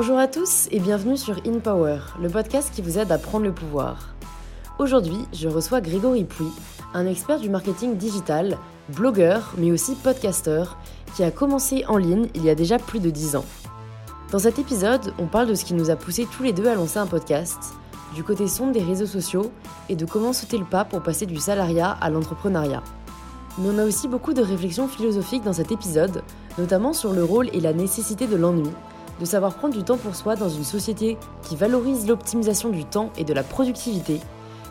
Bonjour à tous et bienvenue sur In Power, le podcast qui vous aide à prendre le pouvoir. Aujourd'hui, je reçois Grégory Pouy, un expert du marketing digital, blogueur, mais aussi podcasteur, qui a commencé en ligne il y a déjà plus de 10 ans. Dans cet épisode, on parle de ce qui nous a poussé tous les deux à lancer un podcast, du côté sombre des réseaux sociaux et de comment sauter le pas pour passer du salariat à l'entrepreneuriat. Mais on a aussi beaucoup de réflexions philosophiques dans cet épisode, notamment sur le rôle et la nécessité de l'ennui, de savoir prendre du temps pour soi dans une société qui valorise l'optimisation du temps et de la productivité,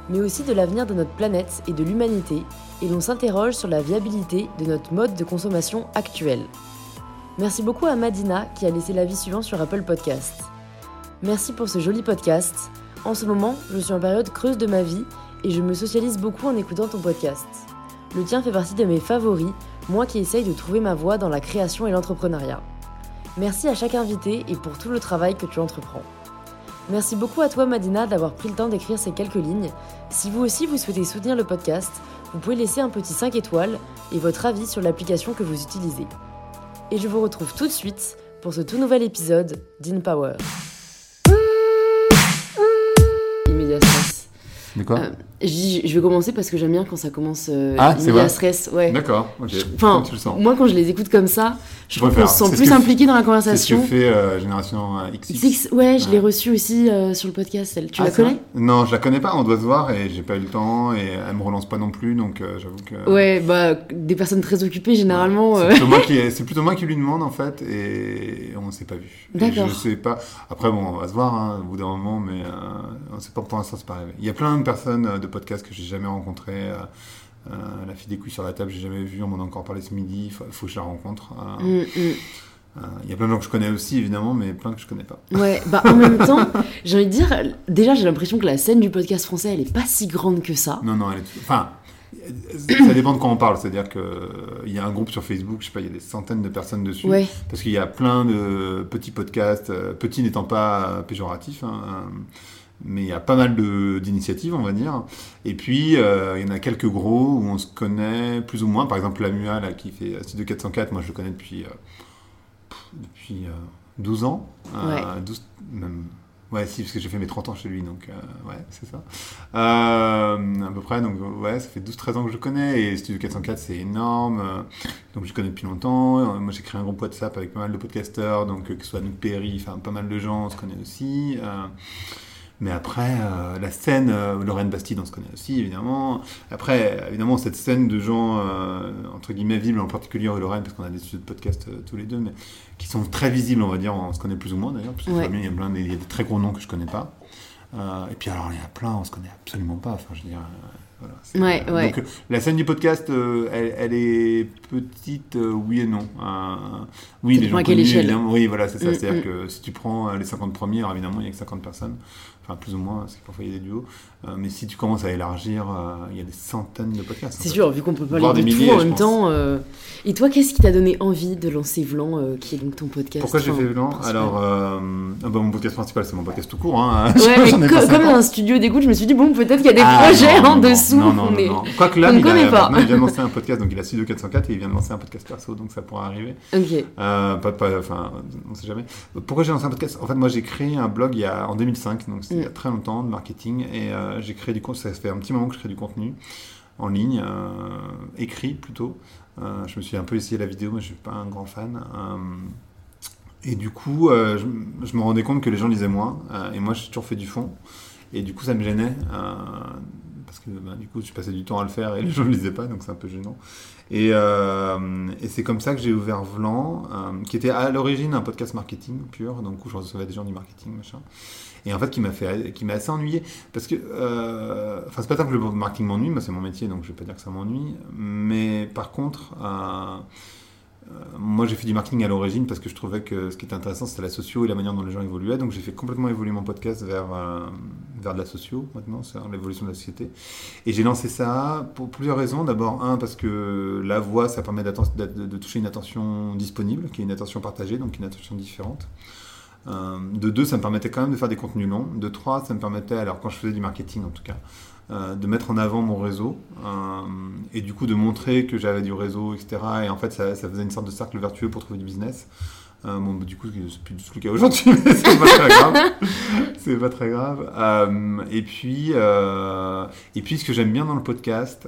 mais aussi de l'avenir de notre planète et de l'humanité, et l'on s'interroge sur la viabilité de notre mode de consommation actuel. Merci beaucoup à Madina qui a laissé l'avis suivant sur Apple Podcast. Merci pour ce joli podcast. En ce moment, je suis en période creuse de ma vie et je me socialise beaucoup en écoutant ton podcast. Le tien fait partie de mes favoris, moi qui essaye de trouver ma voie dans la création et l'entrepreneuriat. Merci à chaque invité et pour tout le travail que tu entreprends. Merci beaucoup à toi Madina d'avoir pris le temps d'écrire ces quelques lignes. Si vous aussi vous souhaitez soutenir le podcast, vous pouvez laisser un petit 5 étoiles et votre avis sur l'application que vous utilisez. Et je vous retrouve tout de suite pour ce tout nouvel épisode d'InPower. Immédiat stress. De quoi? Euh, je, vais commencer parce que j'aime bien quand ça commence euh, Ah, c'est vrai stress. Ouais. D'accord, ok. Enfin, tu le sens moi quand je les écoute comme ça, je Je trouve qu'on se sent plus impliqué dans la C'est ce que conversation. fait euh, Génération euh, XX. XX, ouais, je l'ai reçue aussi euh, sur le podcast. Elle. Tu Ah, la connais? Non, je la connais pas, on doit se voir et j'ai pas eu le temps et elle me relance pas non plus donc euh, j'avoue que. Ouais, bah des personnes très occupées généralement. C'est euh, plutôt, moi qui, c'est plutôt moi qui lui demande en fait et on s'est pas vu. D'accord. Je sais pas. Après bon, on va se voir hein, au bout d'un moment, mais euh, on sait pas pour l'instant c'est pas arrivé. Il y a plein de personnes euh, de podcasts que j'ai jamais rencontrées. euh, euh, la fille des couilles sur la table, j'ai jamais vu. On m'en a encore parlé ce midi. Il faut, faut que je la rencontre. Euh, mm, mm. euh, Il y a plein de gens que je connais aussi évidemment, mais plein que je connais pas. Ouais, bah en même temps, j'ai envie de dire, déjà j'ai l'impression que la scène du podcast français elle est pas si grande que ça. Non, non, elle est... Enfin, ça dépend de quoi on parle. C'est-à-dire qu'il y a un groupe sur Facebook, je sais pas, il y a des centaines de personnes dessus. Ouais, Parce qu'il y a plein de petits podcasts, euh, petits n'étant pas euh, péjoratifs, hein, euh, mais il y a pas mal d'initiatives, on va dire. Et puis, euh, il y en a quelques gros où on se connaît plus ou moins. Par exemple, la MUA, là, qui fait Studio 404, moi je le connais depuis, euh, depuis euh, 12 ans. Euh, Ouais. 12, même, ouais, si, parce que j'ai fait mes 30 ans chez lui, donc ouais, c'est ça. À peu près, donc ouais, ça fait 12-13 ans que je le connais, et Studio 404, c'est énorme. donc je connais depuis longtemps. Moi j'ai créé un groupe WhatsApp avec pas mal de podcasteurs, donc que ce soit Nook Perry, enfin pas mal de gens, on se connaît aussi. Mais après, euh, la scène, euh, Lorraine Bastide, on se connaît aussi, évidemment. Après, évidemment, cette scène de gens, euh, entre guillemets, visibles, en particulier Lorraine, parce qu'on a des studios de podcast euh, tous les deux, mais qui sont très visibles, on va dire, on se connaît plus ou moins d'ailleurs, parce que Ouais. Il y a plein, des- il y a des très gros noms que je connais pas. Et puis alors, il y en a plein, on se connaît absolument pas, enfin, je veux dire... voilà, Ouais, ouais. Donc, la scène du podcast, euh, elle, elle est petite, euh, oui et non. Euh, oui, les gens connus, évidemment, oui, voilà, c'est ça. Mm, C'est-à-dire mm. que si tu prends les 50 premiers, alors évidemment, il n'y a que 50 personnes, plus ou moins, parce que parfois il y a des duos. Euh, mais si tu commences à élargir, euh, il y a des centaines de podcasts. c'est sûr, vu qu'on peut pas des dire tout en même pense. temps. euh, Et toi, qu'est-ce qui t'a donné envie de lancer Vlan, qui est donc ton podcast Pourquoi j'ai fait principal Alors, ah bah, mon podcast principal, c'est mon podcast tout court. Hein. Ouais, mais co- comme 50. un studio d'écoute, je me suis dit, bon, peut-être qu'il y a des Ah, projets non, en non, dessous. Non, non, mais... non, non. Quoique là, il, a, pas. il vient de lancer un podcast, donc il a Studio 404 et il vient de lancer un podcast perso, donc ça pourra arriver. Ok. Pas, pas, enfin, on sait jamais. Pourquoi j'ai lancé un podcast? En fait, moi, j'ai créé un blog il y a, en 2005, donc c'était il y a Mm. très longtemps, de marketing, et euh, j'ai créé du. Ça fait un petit moment que je crée du contenu en ligne, euh, écrit plutôt. Euh, je me suis un peu essayé la vidéo, mais je suis pas un grand fan. Euh, et du coup, euh, je, me rendais compte que les gens lisaient moins, euh, et moi, j'ai toujours fait du fond, et du coup, ça me gênait. euh, parce que bah, du coup, je passais du temps à le faire et les gens ne lisaient pas, donc c'est un peu gênant. Et, euh, et c'est comme ça que j'ai ouvert Vlan, euh, qui était à l'origine un podcast marketing pur, donc où je recevais des gens du marketing, machin. Et en fait, qui m'a fait, qui m'a assez ennuyé, parce que, euh, enfin, c'est pas tant que le marketing m'ennuie, moi c'est mon métier, donc je vais pas dire que ça m'ennuie, mais par contre, euh, moi j'ai fait du marketing à l'origine parce que je trouvais que ce qui était intéressant c'était la socio et la manière dont les gens évoluaient, donc j'ai fait complètement évoluer mon podcast vers, euh, vers de la socio maintenant, c'est l'évolution de la société. Et j'ai lancé ça pour plusieurs raisons. D'abord, un, parce que la voix, ça permet de- de toucher une attention disponible, qui est une attention partagée, donc une attention différente. Euh, de deux, ça me permettait quand même de faire des contenus longs. De trois, ça me permettait, alors quand je faisais du marketing en tout cas, euh, de mettre en avant mon réseau euh, et du coup de montrer que j'avais du réseau, etc. Et en fait, ça, ça faisait une sorte de cercle vertueux pour trouver du business. Euh, bah, du coup, c'est plus du tout le cas aujourd'hui, mais c'est pas très grave. c'est pas très grave. Euh, et puis, euh, et puis, ce que j'aime bien dans le podcast,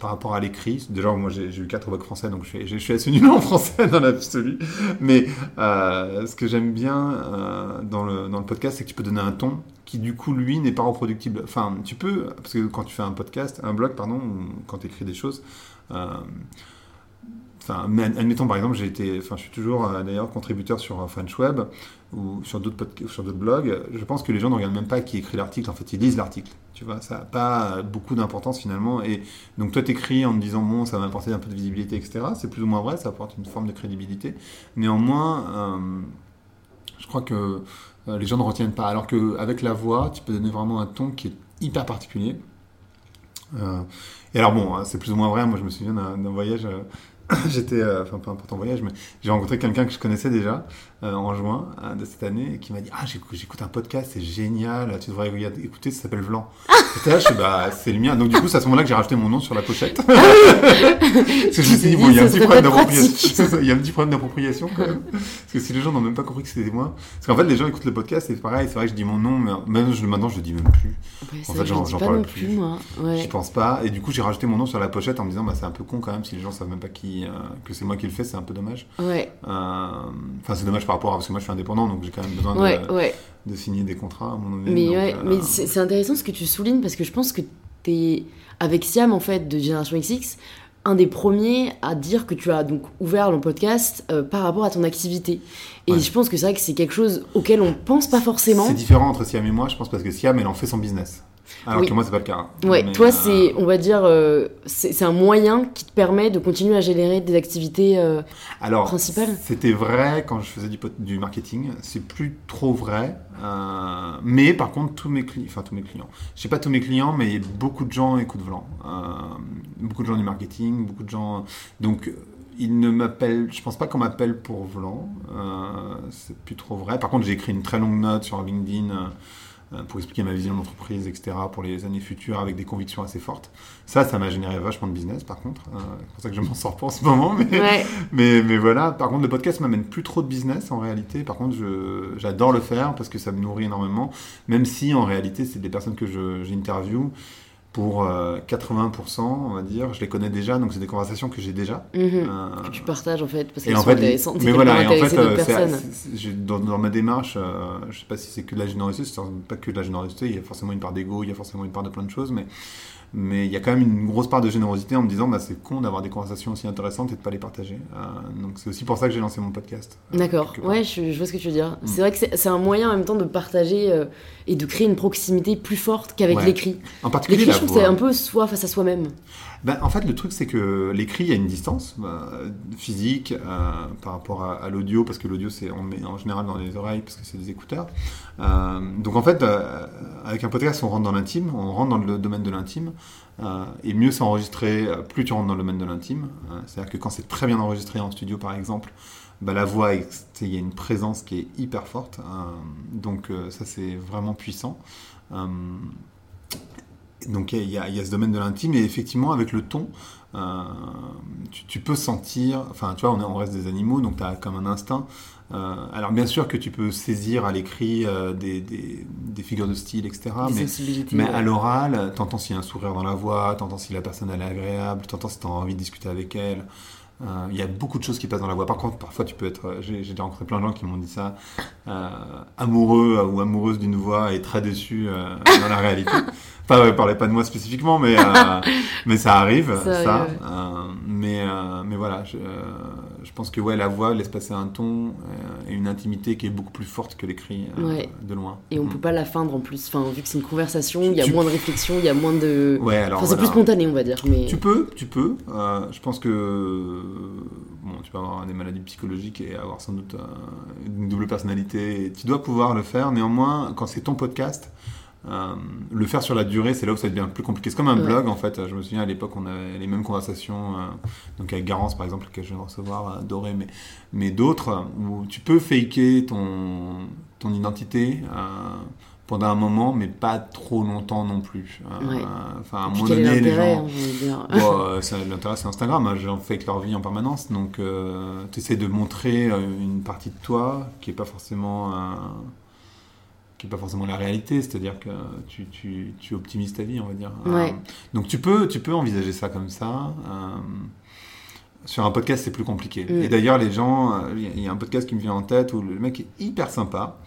par rapport à l'écrit, déjà, moi, j'ai eu quatre bacs français, donc je suis, assez nul en français dans l'absolu. Mais ce que j'aime bien dans, le, podcast, c'est que tu peux donner un ton qui, du coup, lui, n'est pas reproductible. Enfin, tu peux, parce que quand tu fais un podcast, un blog, pardon, quand tu écris des choses, Enfin, admettons par exemple, j'ai été, enfin, je suis toujours euh, d'ailleurs contributeur sur euh, French Web ou sur d'autres sur d'autres blogs. Je pense que les gens ne regardent même pas qui écrit l'article. En fait, ils lisent l'article. Tu vois, ça n'a pas euh, beaucoup d'importance finalement. Et donc toi, t'écris en te disant bon, ça va m'apporter un peu de visibilité, etc. C'est plus ou moins vrai. Ça apporte une forme de crédibilité. Néanmoins, je crois que les gens ne retiennent pas. Alors qu'avec la voix, tu peux donner vraiment un ton qui est hyper particulier. Et alors bon, hein, c'est plus ou moins vrai. Moi, je me souviens d'un voyage. J'étais, euh, enfin peu importe en voyage, mais j'ai rencontré quelqu'un que je connaissais déjà euh, en juin euh, de cette année et qui m'a dit Ah, j'écoute, un podcast, c'est génial, tu devrais écouter, ça s'appelle Vlan. Et là, je suis bah, c'est le mien. Donc, du coup, c'est à ce moment-là que j'ai rajouté mon nom sur la pochette. Parce que je me suis dit, bon, il y a un petit problème d'appropriation. Il y a un petit problème d'appropriation quand même. Parce que si les gens n'ont même pas compris que c'était moi. Parce qu'en fait, les gens écoutent le podcast, c'est pareil, c'est vrai que je dis mon nom, mais même je, maintenant, je le dis même plus. Ouais, ça, En fait, je j'en- parle plus. plus, moi. Ouais. Pense pas. Et du coup, j'ai rajouté mon nom sur la pochette en me disant, bah, c'est un peu con quand même, si les gens savent même pas qui, euh, que c'est moi qui le fais, c'est un peu dommage. Ouais, Euh, Enfin, c'est dommage par rapport à, parce que moi, je suis indépendant, donc j'ai quand même besoin de, ouais, ouais. de signer des contrats à moment donné. Mais, donc, ouais, euh, mais c'est intéressant ce que tu soulignes parce que je pense que t'es avec Siam en fait de Génération XX un des premiers à dire que tu as donc ouvert le podcast euh, par rapport à ton activité. Et Ouais. je pense que c'est vrai que c'est quelque chose auquel on pense pas forcément. C'est différent entre Siam et moi, je pense, parce que Siam, elle en fait son business. Alors Oui. que moi, c'est pas le cas. Ouais, Mais, toi euh, c'est, on va dire, euh, c'est un moyen qui te permet de continuer à générer des activités. euh, Alors, principal. c'était vrai quand je faisais du, du marketing. C'est plus trop vrai. Mais par contre, tous mes clients, enfin tous mes clients, je sais pas tous mes clients, mais beaucoup de gens écoutent Vlan. Euh, beaucoup de gens du marketing, beaucoup de gens. Donc, ils ne m'appellent. Je pense pas qu'on m'appelle pour Vlan. Euh, c'est plus trop vrai. Par contre, j'ai écrit une très longue note sur LinkedIn. Euh, pour expliquer ma vision d'entreprise, etc., pour les années futures, avec des convictions assez fortes. Ça, ça m'a généré vachement de business, par contre. Euh, c'est pour ça que je m'en sors pas en ce moment, mais, Ouais, mais, mais voilà, par contre, le podcast m'amène plus trop de business en réalité. Par contre, j'adore le faire parce que ça me nourrit énormément, même si en réalité, c'est des personnes que je- j'interview pour euh, 80%, on va dire. Je les connais déjà, donc c'est des conversations que j'ai déjà. mhm. Euh, que tu partages en fait parce qu'elles sont intéressantes. mais voilà, et en fait, euh, dans, dans ma démarche, euh, je sais pas si c'est que de la générosité, c'est pas que de la générosité, il y a forcément une part d'ego, il y a forcément une part de plein de choses, mais mais il y a quand même une grosse part de générosité en me disant, bah, c'est con d'avoir des conversations aussi intéressantes et de pas les partager. Euh, donc c'est aussi pour ça que j'ai lancé mon podcast. euh, D'accord, ouais, je, je vois ce que tu veux dire. Mm. C'est vrai que c'est un moyen en même temps de partager euh, et de créer une proximité plus forte qu'avec Ouais. l'écrit. En particulier, L'écrit, je trouve que c'est un peu soi face à soi-même. Ben, en fait, le truc, c'est que l'écrit, il y a une distance physique par rapport à, à l'audio, parce que l'audio, c'est on le met en général dans les oreilles, parce que c'est des écouteurs. Donc, en fait, avec un podcast, on rentre dans l'intime, on rentre dans le domaine de l'intime. Euh, et mieux c'est enregistré, euh, plus tu rentres dans le domaine de l'intime. Euh, C'est-à-dire que quand c'est très bien enregistré en studio, par exemple, bah, la voix, il y a une présence qui est hyper forte. donc, ça, c'est vraiment puissant. Donc il y, a, ce domaine de l'intime et effectivement avec le ton, tu, peux sentir, enfin tu vois, on, on reste des animaux, donc tu as comme un instinct. Euh, alors bien sûr que tu peux saisir à l'écrit euh, des, des- des figures de style, etc. des Mais, sensibilités. mais ouais. à l'oral, t'entends s'il y a un sourire dans la voix, t'entends si la personne elle est agréable, t'entends si t'as envie de discuter avec elle. Euh, Il y a beaucoup de choses qui passent dans la voix. Par contre, parfois tu peux être. J'ai déjà rencontré plein de gens qui m'ont dit ça. euh, amoureux ou amoureuse d'une voix et très déçu euh, dans la réalité. Pas, euh, parlez pas de moi spécifiquement, mais, euh, mais ça arrive. Ça Ça, arrive. Euh, mais, euh, mais voilà, je, je pense que ouais, la voix laisse passer un ton et une intimité qui est beaucoup plus forte que l'écrit euh, Ouais. de loin. Et on Mm. peut pas la feindre en plus. Enfin, vu que c'est une conversation, il y a Tu- moins de réflexion, il y a moins de. Ouais, alors. Enfin, c'est voilà. plus spontané, on va dire. Mais... Tu peux, tu peux. Je pense que bon, tu peux avoir des maladies psychologiques et avoir sans doute une double personnalité. Tu dois pouvoir le faire. Néanmoins, quand c'est ton podcast, euh, le faire sur la durée, c'est là où ça devient plus compliqué. C'est comme un Ouais. blog en fait. Je me souviens à l'époque, on avait les mêmes conversations, euh, donc avec Garance par exemple, que je viens de recevoir, euh, Doré, mais, mais d'autres où tu peux faker ton, ton identité. euh, pendant un moment, mais pas trop longtemps non plus. Euh, Ouais. Enfin, à un moment donné, les gens. Bon, euh, L'intérêt, c'est Instagram. Hein. Les gens font leur vie en permanence. Donc, tu essaies de montrer euh, une partie de toi qui n'est pas forcément. euh, qui est pas forcément la réalité, c'est-à-dire que tu, tu, tu optimises ta vie, on va dire. Ouais. Euh, donc tu peux, tu peux envisager ça comme ça. euh, sur un podcast, c'est plus compliqué. Mm. Et d'ailleurs, les gens, euh, il y a- il y a un podcast qui me vient en tête où le mec est hyper sympa.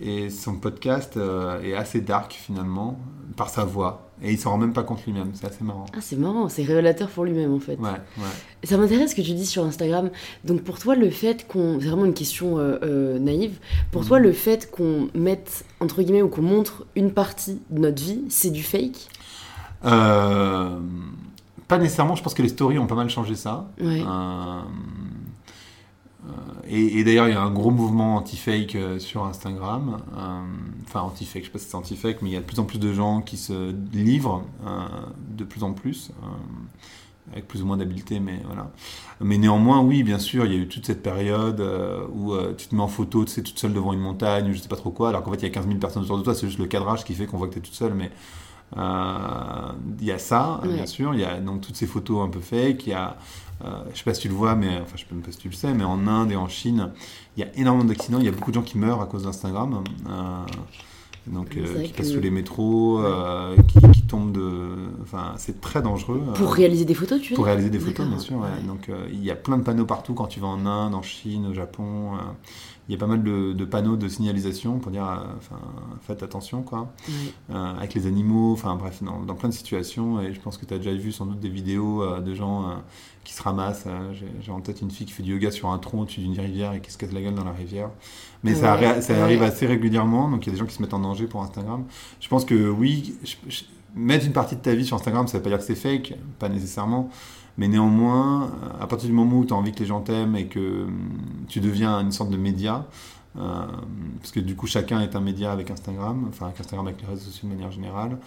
Et son podcast euh, est assez dark finalement, par sa voix. Et il s'en rend même pas compte lui-même. C'est assez marrant. Ah, c'est marrant, c'est révélateur pour lui-même en fait. Ouais, ouais. Ça m'intéresse ce que tu dis sur Instagram. Donc pour toi, le fait qu'on... C'est vraiment une question euh, euh, naïve. Pour Mhm. toi, le fait qu'on mette, entre guillemets, ou qu'on montre une partie de notre vie, c'est du fake? Pas nécessairement, je pense que les stories ont pas mal changé ça. Ouais. Euh, et et d'ailleurs, il y a un gros mouvement anti-fake euh, sur Instagram. Euh, Enfin, anti-fake, je sais pas si c'est anti-fake, mais il y a de plus en plus de gens qui se livrent, de plus en plus, avec plus ou moins d'habileté, mais voilà. Mais néanmoins, oui, bien sûr, il y a eu toute cette période euh, où euh, tu te mets en photo, tu sais, toute seule devant une montagne, ou je sais pas trop quoi, alors qu'en fait, il y a 15 000 personnes autour de toi, c'est juste le cadrage qui fait qu'on voit que tu es toute seule, mais euh, il y a ça, bien sûr. Il y a donc toutes ces photos un peu fake. Il y a, euh, je sais pas si tu le vois, mais enfin, je sais même pas si tu le sais, mais en Inde et en Chine, il y a énormément d'accidents. Il y a beaucoup de gens qui meurent à cause d'Instagram. Euh, donc, euh, qui passent sous les métros, qui, qui tombent de. Enfin, c'est très dangereux. Pour réaliser des photos, tu veux pour réaliser des photos, bien sûr. ouais. ouais. Donc, il y a plein de panneaux partout quand tu vas en Inde, en Chine, au Japon. il y a pas mal de, de panneaux de signalisation pour dire, euh, enfin, faites attention, quoi euh, avec les animaux, enfin bref, dans, dans plein de situations. Et je pense que tu as déjà vu sans doute des vidéos euh, de gens qui se ramassent. euh, J'ai en tête une fille qui fait du yoga sur un tronc au-dessus d'une rivière et qui se casse la gueule dans la rivière. Mais ça, Ouais, arrive assez régulièrement, donc il y a des gens qui se mettent en danger pour Instagram. Je pense que oui, je- je- mettre une partie de ta vie sur Instagram, ça veut pas dire que c'est fake, pas nécessairement. Mais néanmoins, euh, à partir du moment où tu as envie que les gens t'aiment et que hum, tu deviens une sorte de média, euh, parce que du coup chacun est un média avec Instagram, enfin avec Instagram avec les réseaux sociaux de manière générale.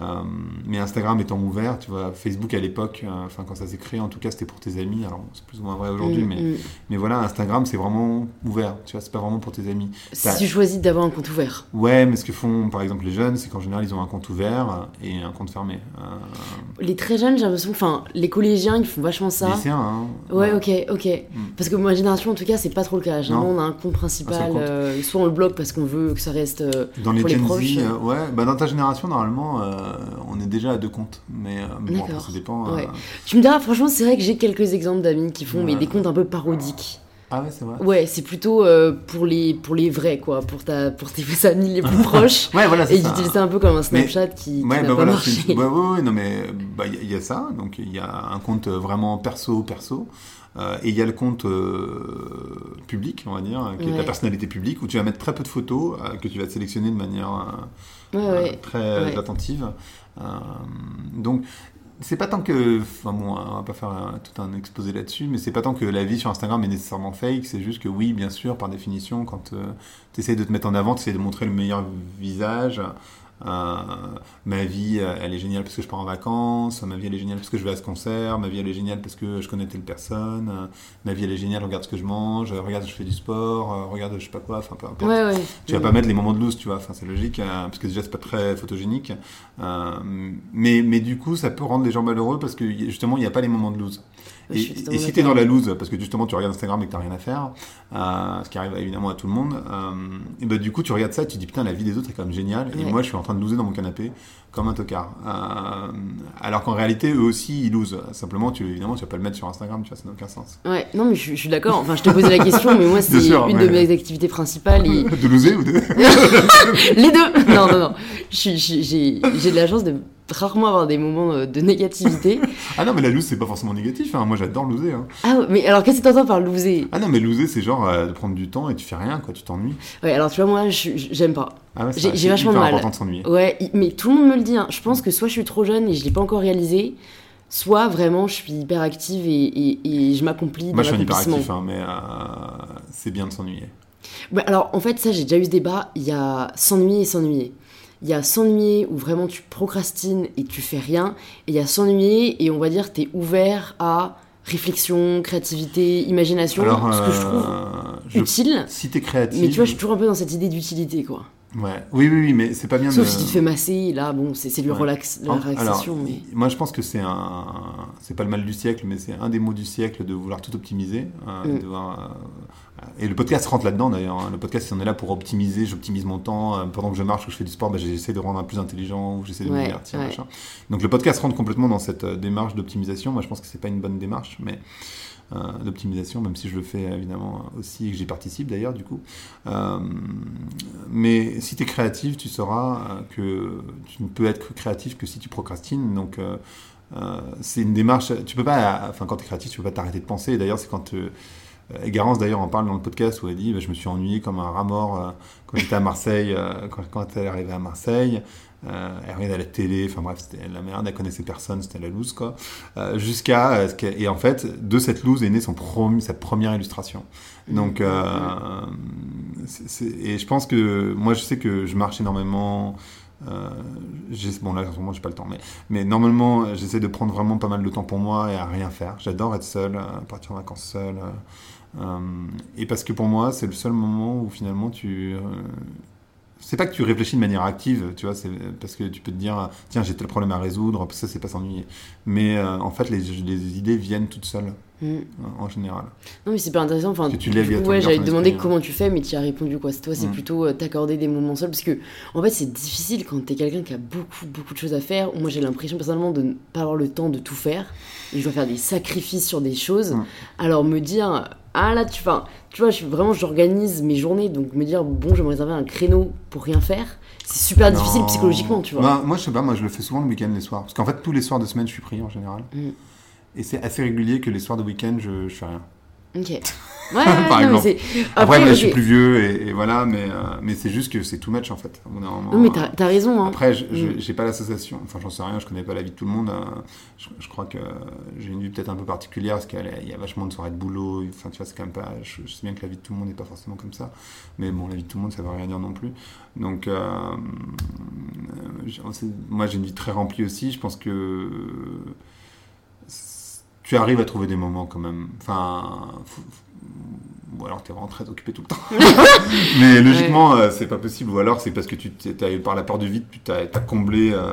Euh, mais Instagram étant ouvert, tu vois, Facebook à l'époque, euh, enfin quand ça s'est créé, en tout cas c'était pour tes amis. Alors c'est plus ou moins vrai aujourd'hui, Mm, mais, mm. mais voilà, Instagram c'est vraiment ouvert, tu vois, c'est pas vraiment pour tes amis. Si tu choisis d'avoir un compte ouvert. Ouais, mais ce que font par exemple les jeunes, c'est qu'en général ils ont un compte ouvert et un compte fermé. Euh, Les très jeunes, j'ai l'impression, enfin, les collégiens, ils font vachement ça. lycéen, hein. Ouais, ok, ok. Mm. Parce que ma génération, en tout cas, c'est pas trop le cas. Généralement, on a un compte principal. Un seul compte. soit on le bloque parce qu'on veut que ça reste. Dans les Pour les proches, ouais, bah dans ta génération normalement, on est déjà à deux comptes, mais, euh, bon, après, ça dépend. Ouais. euh, Tu me diras, franchement, c'est vrai que j'ai quelques exemples d'amis qui font mais des comptes un peu parodiques. Ah ouais, c'est vrai. Ouais, c'est plutôt euh, pour, les, pour les vrais, quoi. Pour, ta, pour tes amis les plus proches. Ouais, voilà, c'est Et ça un peu comme un Snapchat qui, qui Ouais, n'a bah pas voilà, marché. c'est- ouais, ouais, ouais, non mais bah, il y, a- il y a ça, donc il y a un compte vraiment perso perso. euh, et il y a le compte euh, public, on va dire, qui est ta personnalité publique, où tu vas mettre très peu de photos, euh, que tu vas sélectionner de manière euh, Ouais, euh, ouais. très ouais. attentive. Euh, donc, c'est pas tant que. Enfin bon, on va pas faire un- tout un exposé là-dessus, mais c'est pas tant que la vie sur Instagram est nécessairement fake, c'est juste que oui, bien sûr, par définition, quand tu essaies de te mettre en avant, tu essaies de montrer le meilleur visage. Euh, ma vie, euh, elle est géniale parce que je pars en vacances. Ma vie, elle est géniale parce que je vais à ce concert. Ma vie, elle est géniale parce que je connais telle personne. euh, ma vie, elle est géniale. Regarde ce que je mange. Regarde, je fais du sport. regarde, je sais pas quoi. Enfin, peu importe. Ouais, ouais. Tu vas pas mettre les moments de loose, tu vois, enfin, c'est logique, parce que déjà c'est pas très photogénique. Mais, mais du coup, ça peut rendre les gens malheureux parce que justement, il n'y a pas les moments de loose. Et, et si t'es dans la loose, parce que justement tu regardes Instagram et que t'as rien à faire, euh, ce qui arrive évidemment à tout le monde, euh, et ben du coup tu regardes ça et tu te dis putain la vie des autres est quand même géniale, et moi je suis en train de loser dans mon canapé comme un tocard. Euh, alors qu'en réalité eux aussi ils losent. Simplement tu évidemment tu vas pas le mettre sur Instagram, tu vois, ça n'a aucun sens. Ouais, non, mais je, suis- je suis d'accord. Enfin, je te posais la question, mais moi, c'est une de mes activités principales. Et... de loser ou de... Les deux Non, non, non. J'ai de la chance de rarement avoir des moments euh, de négativité. Ah non mais la lose c'est pas forcément négatif, hein. moi j'adore loser. Hein. Ah, mais alors, qu'est-ce que t'entends par loser? Ah non, mais loser, c'est genre euh, de prendre du temps et tu fais rien, quoi, tu t'ennuies. Ouais, alors, tu vois, moi, j'aime pas. Ah ouais, J'ai- vachement hyper mal. important de s'ennuyer. Ouais, mais tout le monde me le dit. hein. Je pense que soit je suis trop jeune et je l'ai pas encore réalisé, soit vraiment je suis hyper active et, et- et je m'accomplis Moi, je suis l'accomplissement. hyperactif, hein, mais euh, c'est bien de s'ennuyer. Ouais, alors, en fait, ça, j'ai déjà eu ce débat. Il y a s'ennuyer et s'ennuyer. Il y a s'ennuyer où vraiment tu procrastines et tu fais rien. Et il y a s'ennuyer et on va dire t'es ouvert à réflexion, créativité, imagination. Alors, ce que je trouve euh, je- utile. si t'es créatif, Mais tu vois, je suis toujours un peu dans cette idée d'utilité, quoi. Ouais. Oui, oui, oui, mais c'est pas bien Sauf de... si tu te fais masser, là, bon, c'est du Ouais. relax, de la Alors, relaxation, mais... Moi, je pense que c'est un, c'est pas le mal du siècle, mais c'est un des mots du siècle de vouloir tout optimiser. euh, Mm. de euh, et le podcast rentre là-dedans d'ailleurs. hein. Le podcast, on est là pour optimiser. J'optimise mon temps euh, pendant que je marche ou que je fais du sport. bah, j'essaie de rendre un plus intelligent ou j'essaie de me Ouais, divertir. ouais. machin. Donc le podcast rentre complètement dans cette euh, démarche d'optimisation. Moi, je pense que c'est pas une bonne démarche, mais euh, d'optimisation, même si je le fais évidemment aussi et que j'y participe d'ailleurs du coup. Euh, mais si tu es créatif, tu sauras que tu ne peux être créatif que si tu procrastines. Donc euh, c'est une démarche. Tu peux pas, enfin quand tu es créatif, tu peux pas t'arrêter de penser. D'ailleurs, c'est quand et Garance d'ailleurs en parle dans le podcast où elle dit bah, je me suis ennuyé comme un rat mort euh, quand j'étais à Marseille, euh, quand, elle est arrivée à Marseille. Euh, elle regardait la télé, enfin bref, c'était la merde, elle connaissait personne, c'était la loose quoi. Euh, Jusqu'à. euh, et en fait, de cette loose est née son sa première illustration. Donc, euh, et je pense que moi je sais que je marche énormément. Euh, bon là en ce moment j'ai pas le temps mais, mais normalement euh, j'essaie de prendre vraiment pas mal de temps pour moi et à rien faire j'adore être seul euh, partir en vacances seul euh, euh, et parce que pour moi c'est le seul moment où finalement tu euh, c'est pas que tu réfléchis de manière active, tu vois, c'est parce que tu peux te dire, tiens, j'ai tel problème à résoudre, ça c'est pas s'ennuyer. Mais euh, en fait, les, les idées viennent toutes seules, Mm. euh, en général. Non mais c'est pas intéressant. Enfin, Que tu lèves, ouais, j'allais te demander comment tu fais, mais tu as répondu quoi. Toi, c'est Mm. plutôt euh, t'accorder des moments seuls, parce que en fait, c'est difficile quand t'es quelqu'un qui a beaucoup, beaucoup de choses à faire. Moi, j'ai l'impression personnellement de ne pas avoir le temps de tout faire. Et je dois faire des sacrifices sur des choses. Mm. Alors me dire, ah là, tu, tu vois, je, vraiment, j'organise mes journées, donc me dire, bon, je vais me réserver un créneau pour rien faire, c'est super difficile psychologiquement, tu vois. Bah, moi, je sais pas, moi je le fais souvent le week-end, les soirs. Parce qu'en fait, tous les soirs de semaine, je suis pris en général. Mm. Et c'est assez régulier que les soirs de week-end, je, je fais rien. Ok. Ouais, Par non, exemple. Après, je suis plus vieux et, et voilà, mais, euh, mais c'est juste que c'est too much en fait. Non, mais t'as t'as raison, hein. Après, Mm. j'ai pas l'association, enfin j'en sais rien, je connais pas la vie de tout le monde. euh, Je, je crois que j'ai une vie peut-être un peu particulière parce qu'il y a vachement de soirées de boulot. Enfin, tu vois, c'est quand même pas. Je, je sais bien que la vie de tout le monde n'est pas forcément comme ça, mais bon, la vie de tout le monde, ça veut rien dire non plus. Donc, euh, moi, j'ai une vie très remplie aussi. Je pense que tu arrives à trouver des moments quand même. Enfin, ou alors t'es vraiment très occupé tout le temps. Mais logiquement, euh, c'est pas possible. Ou alors c'est parce que tu t'es, par la peur du vide, tu t'as, comblé euh,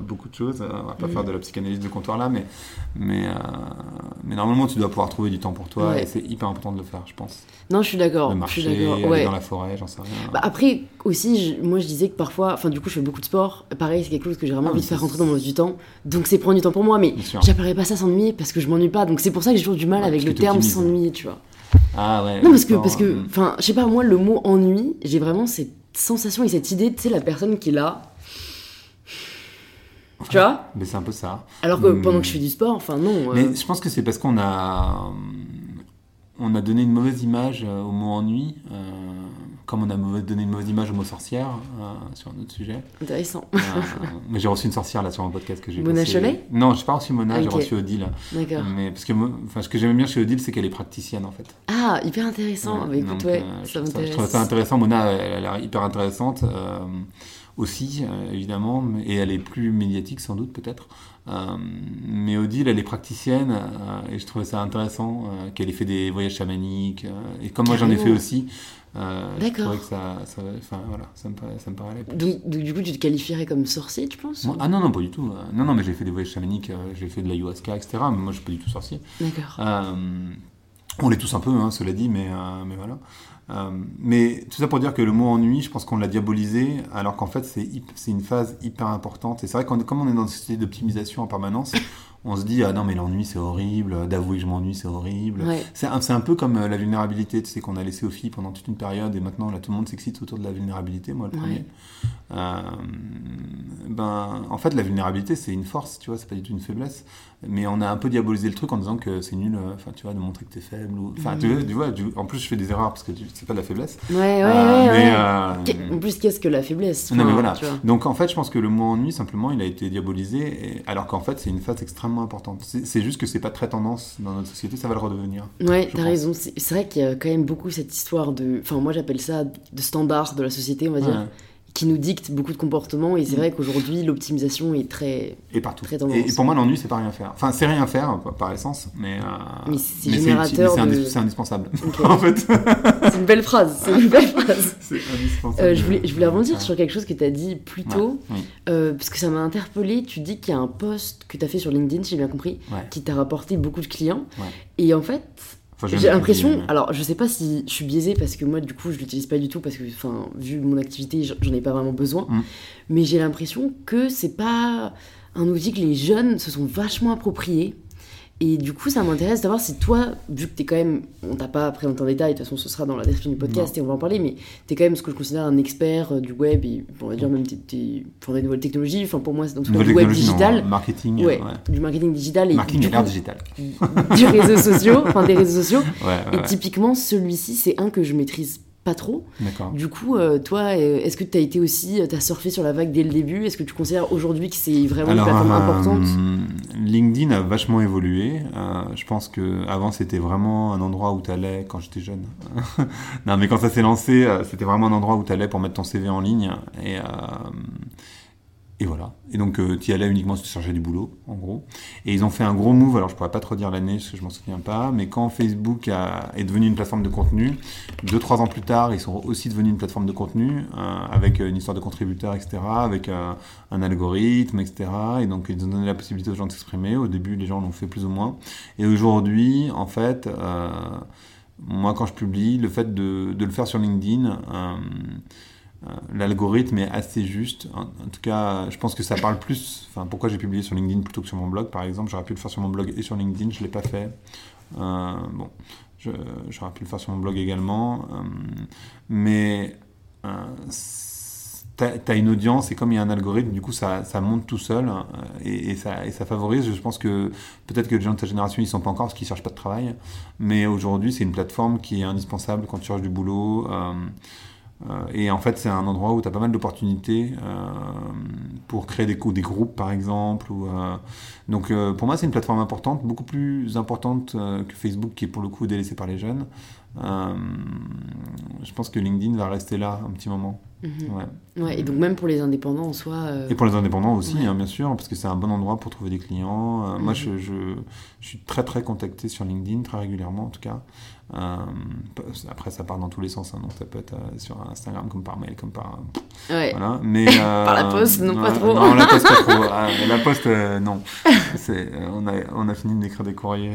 beaucoup de choses. Euh, On va pas faire de la psychanalyse de comptoir là, mais, mais, euh, mais normalement, tu dois pouvoir trouver du temps pour toi Ouais. et c'est hyper important de le faire, je pense. Non, je suis d'accord. Je suis d'accord. aller Ouais. dans la forêt, j'en sais rien. Bah, après, aussi, je- moi je disais que parfois, enfin du coup je fais beaucoup de sport, pareil c'est quelque chose que j'ai vraiment Ah, envie de faire rentrer dans mon du temps, donc c'est prendre du temps pour moi, mais j'appellerais pas ça s'ennuyer parce que je m'ennuie pas, donc c'est pour ça que j'ai toujours du mal Ouais, avec le terme s'ennuyer, tu vois. Ah ouais. Non parce que, parce que, enfin je sais pas, moi le mot ennui, j'ai vraiment cette sensation et cette idée, tu sais la personne qui est là, tu vois? Mais c'est un peu ça. Alors que Hmm. pendant que je fais du sport, enfin non. euh, Mais je pense que c'est parce qu'on a, on a donné une mauvaise image euh, au mot ennui, euh, comme on a donné une mauvaise image au mot sorcière euh, sur un autre sujet. Intéressant. Euh, mais j'ai reçu une sorcière là sur un podcast que j'ai Mona passé. Cholet Non, j'ai pas reçu Mona, j'ai reçu Odile. D'accord. Mais parce que enfin, ce que j'aime bien chez Odile, c'est qu'elle est praticienne en fait. Ah, hyper intéressant. Ouais, bah écoute, donc, ouais, euh, ça m'intéresse. Je trouve ça intéressant. Mona, elle, a l'air hyper intéressante aussi, évidemment, et elle est plus médiatique sans doute peut-être. Euh, mais Odile, elle est praticienne euh, et je trouvais ça intéressant euh, qu'elle ait fait des voyages chamaniques. et comme moi j'en ai fait aussi, euh, je D'accord. trouvais que ça, ça, voilà, ça me paraît, ça me paraît aller. Donc, donc, du coup, tu te qualifierais comme sorcier, tu penses Moi- ah non, non, pas du tout. Euh, Non, non, mais j'ai fait des voyages chamaniques, euh, j'ai fait de l'ayahuasca, etc. Mais moi, je suis pas du tout sorcier. D'accord. On l'est tous un peu, hein, cela dit, mais, mais voilà. Euh, mais tout ça pour dire que le mot ennui, je pense qu'on l'a diabolisé, alors qu'en fait, c'est une phase hyper importante. Et c'est vrai qu'on comme on est dans une société d'optimisation en permanence, on se dit, ah non, mais l'ennui, c'est horrible, d'avouer que je m'ennuie, c'est horrible. Ouais. C'est un, un peu comme euh, la vulnérabilité, tu sais, qu'on a laissé aux filles pendant toute une période, et maintenant, là, tout le monde s'excite autour de la vulnérabilité, moi le Ouais. premier. Euh, ben, en fait, la vulnérabilité, c'est une force, tu vois, c'est pas du tout une faiblesse. Mais on a un peu diabolisé le truc en disant que c'est nul, euh, enfin, tu vois, de montrer que t'es faible. Ou... Enfin, tu Mhm. vois, tu vois, du- en plus, je fais des erreurs parce que c'est pas de la faiblesse. Ouais, ouais, ouais. Euh, mais, ouais. euh, En plus, qu'est-ce que la faiblesse non, mais voilà. Donc en fait, je pense que le mot ennui, simplement, il a été diabolisé, et- alors qu'en fait, c'est une phase extrêmement importante. C'est juste que c'est pas très tendance dans notre société, ça va le redevenir. Ouais, t'as raison. C'est vrai qu'il y a quand même beaucoup cette histoire de. Enfin, moi j'appelle ça de standard de la société, on va dire. Qui nous dicte beaucoup de comportements. Et c'est vrai qu'aujourd'hui, l'optimisation est très. Et partout. Très et, pour moi, l'ennui, c'est pas rien faire. Enfin, c'est rien faire par- par essence, mais. euh, Mais c'est générateur c'est de- indispensable. Ok. en fait, C'est une belle phrase. C'est une belle phrase. c'est indispensable. Euh, je, voulais, je voulais rebondir Ouais. sur quelque chose que tu as dit plus tôt, Ouais, oui. euh, parce que ça m'a interpellé. Tu dis qu'il y a un post que tu as fait sur LinkedIn, si j'ai bien compris, Ouais. qui t'a rapporté beaucoup de clients. Et en fait, Enfin, j'ai l'impression. mais- Alors, je sais pas si je suis biaisée parce que moi, du coup, je l'utilise pas du tout parce que, enfin, vu mon activité, j'en j'en ai pas vraiment besoin. Mm. Mais j'ai l'impression que c'est pas un outil que les jeunes se sont vachement appropriés. Et du coup, ça m'intéresse d'avoir si toi, vu que t'es quand même, on t'a pas présenté en détail, de toute façon, ce sera dans la description du podcast et on va en parler, mais t'es quand même ce que je considère un expert euh, du web et on va dire même enfin, des nouvelles technologies. Enfin, pour moi, c'est ce qu'on Nouvelle dit web non, digital. marketing, Ouais, ouais. du marketing digital et Marketing du coup, digital. du réseau sociaux, enfin des réseaux sociaux. Ouais, Et typiquement, celui-ci, c'est un que je maîtrise pas trop. Du coup, euh, toi, euh, est-ce que tu as été aussi, tu as surfé sur la vague dès le début? Est-ce que tu considères aujourd'hui que c'est vraiment une plateforme euh, importante? LinkedIn a vachement évolué. Euh, je pense que avant c'était vraiment un endroit où tu allais quand j'étais jeune. non, mais quand ça s'est lancé, euh, c'était vraiment un endroit où tu allais pour mettre ton CV en ligne. Et, euh, et voilà. Et donc tu y allais uniquement si tu cherchais du boulot, en gros. Et ils ont fait un gros move. Alors je pourrais pas trop dire l'année parce que je m'en souviens pas. Mais quand Facebook est devenu une plateforme de contenu, deux trois ans plus tard, ils sont aussi devenus une plateforme de contenu euh, avec une histoire de contributeurs, etc. Avec euh, un algorithme, etc. Et donc, ils ont donné la possibilité aux gens de s'exprimer. Au début, les gens l'ont fait plus ou moins. Et aujourd'hui, en fait, euh, moi, quand je publie, le fait de, le faire sur LinkedIn, euh, euh, l'algorithme est assez juste. En, tout cas, je pense que ça parle plus. Enfin, pourquoi j'ai publié sur LinkedIn plutôt que sur mon blog, par exemple J'aurais pu le faire sur mon blog et sur LinkedIn, je l'ai pas fait. Euh, bon, j'aurais pu le faire sur mon blog également, euh, mais euh, t'as as une audience et comme il y a un algorithme, du coup ça, monte tout seul euh, et, ça, favorise. Je pense que peut-être que les gens de ta génération ils sont pas encore parce qu'ils cherchent pas de travail, mais aujourd'hui c'est une plateforme qui est indispensable quand tu cherches du boulot. Euh, et en fait, c'est un endroit où tu as pas mal d'opportunités euh, pour créer des, groupes, par exemple. Euh, donc, pour moi, c'est une plateforme importante, beaucoup plus importante que Facebook, qui est pour le coup délaissé par les jeunes. Je pense que LinkedIn va rester là un petit moment. Mhm. Ouais. Ouais, et donc même pour les indépendants en soi. euh, Et pour les indépendants aussi, Ouais. hein, bien sûr, parce que c'est un bon endroit pour trouver des clients. Euh, Moi, Mhm. je, je, je suis très très contacté sur LinkedIn, très régulièrement en tout cas. Euh, après, ça part dans tous les sens, hein, donc ça peut être euh, sur Instagram comme par mail, comme par Ouais. voilà. Mais euh, Par la poste, non, pas trop. Non, la poste pas trop. Ah, mais la poste, euh, non. C'est, euh, on a on a fini d'écrire des courriers.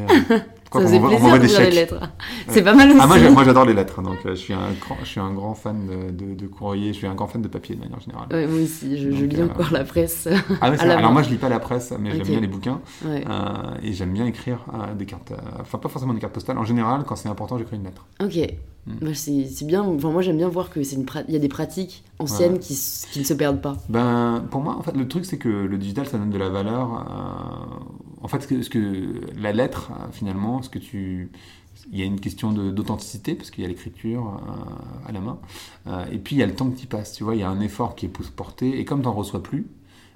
quoi Ça on plaisir m'envoie de des chèques. lettres. C'est pas mal aussi. Ah, moi, moi, j'adore les lettres, donc euh, je suis un grand, je suis un grand fan de, de, de courrier. Je suis un grand fan de papier de manière générale. Ouais, moi aussi, je, lis euh, encore la presse. Ah ouais, c'est à la vrai. alors moi je lis pas la presse, mais j'aime bien les bouquins Ouais. euh, et j'aime bien écrire euh, des cartes. Enfin pas forcément des cartes postales. En général, quand c'est important, j'écris une lettre. Ok. Mm. Bah, c'est bien. Enfin, moi, j'aime bien voir que c'est une il y a des pratiques anciennes qui, ne se perdent pas. Ben pour moi, en fait, le truc c'est que le digital ça donne de la valeur. en fait, ce que, ce que la lettre finalement, ce que tu il y a une question d'authenticité parce qu'il y a l'écriture euh, à la main Euh, et puis il y a le temps qui passe tu vois il y a un effort qui est porté et comme tu n'en reçois plus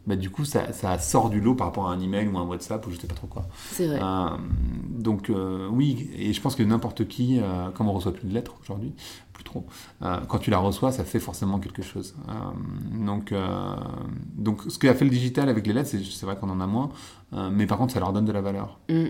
bah, du coup ça, ça sort du lot par rapport à un email ou un WhatsApp ou je sais pas trop quoi C'est vrai. Euh, donc euh, oui, et je pense que n'importe qui, euh, comme on reçoit plus de lettres aujourd'hui, plus trop, quand tu la reçois, ça fait forcément quelque chose. Donc, donc ce qu'a fait le digital avec les lettres, c'est vrai qu'on en a moins, mais par contre ça leur donne de la valeur. Mm.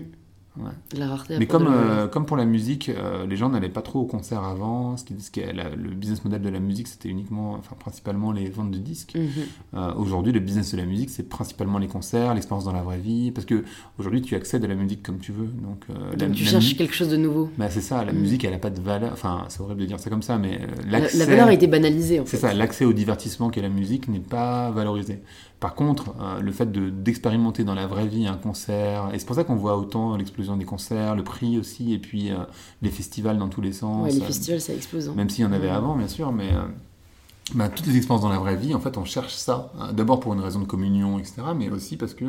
Ouais. La rareté. Mais comme, euh, comme pour la musique, euh, les gens n'allaient pas trop au concert avant. Ce qui, ce qui la- le business model de la musique, c'était uniquement, enfin principalement les ventes de disques. Mhm. Euh, aujourd'hui, le business de la musique, c'est principalement les concerts, l'expérience dans la vraie vie, parce que aujourd'hui, tu accèdes à la musique comme tu veux. Donc, la, tu la cherches quelque chose de nouveau. bah, c'est ça. La Mm. musique, elle a pas de valeur. Enfin, c'est horrible de dire ça comme ça, mais La, l'accès. la valeur a été banalisée en fait. C'est ça, l'accès au divertissement qu'est la musique n'est pas valorisé. Par contre, le fait de- d'expérimenter dans la vraie vie un concert, et c'est pour ça qu'on voit autant l'explosion des concerts, le prix aussi, et puis euh, les festivals dans tous les sens. Ouais, les festivals, ça explose. hein. même s'il y en avait avant, bien sûr, mais euh, bah, toutes les expériences dans la vraie vie, en fait, on cherche ça. hein. D'abord pour une raison de communion, etc., mais aussi parce que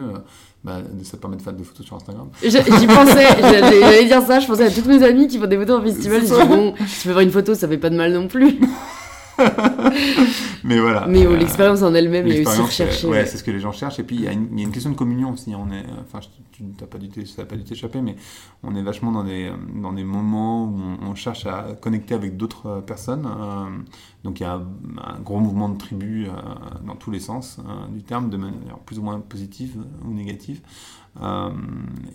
bah, ça te permet de faire des photos sur Instagram. J'y pensais, j'allais dire ça, je pensais à toutes mes amies qui font des photos en festival. Je dis bon, tu veux avoir une photo, ça fait pas de mal non plus. mais voilà. Mais Euh, l'expérience en elle-même est aussi recherchée. euh, ouais. C'est ce que les gens cherchent. Et puis, il y, a une il y a une question de communion aussi. On est, euh, enfin, tu n'as pas dû t'é- ça n'a pas dû t'échapper, mais on est vachement dans des, euh, dans des moments où on, on cherche à connecter avec d'autres personnes. euh, donc, il y a un, un gros mouvement de tribu euh, dans tous les sens du terme, de manière plus ou moins positive ou négative. Euh,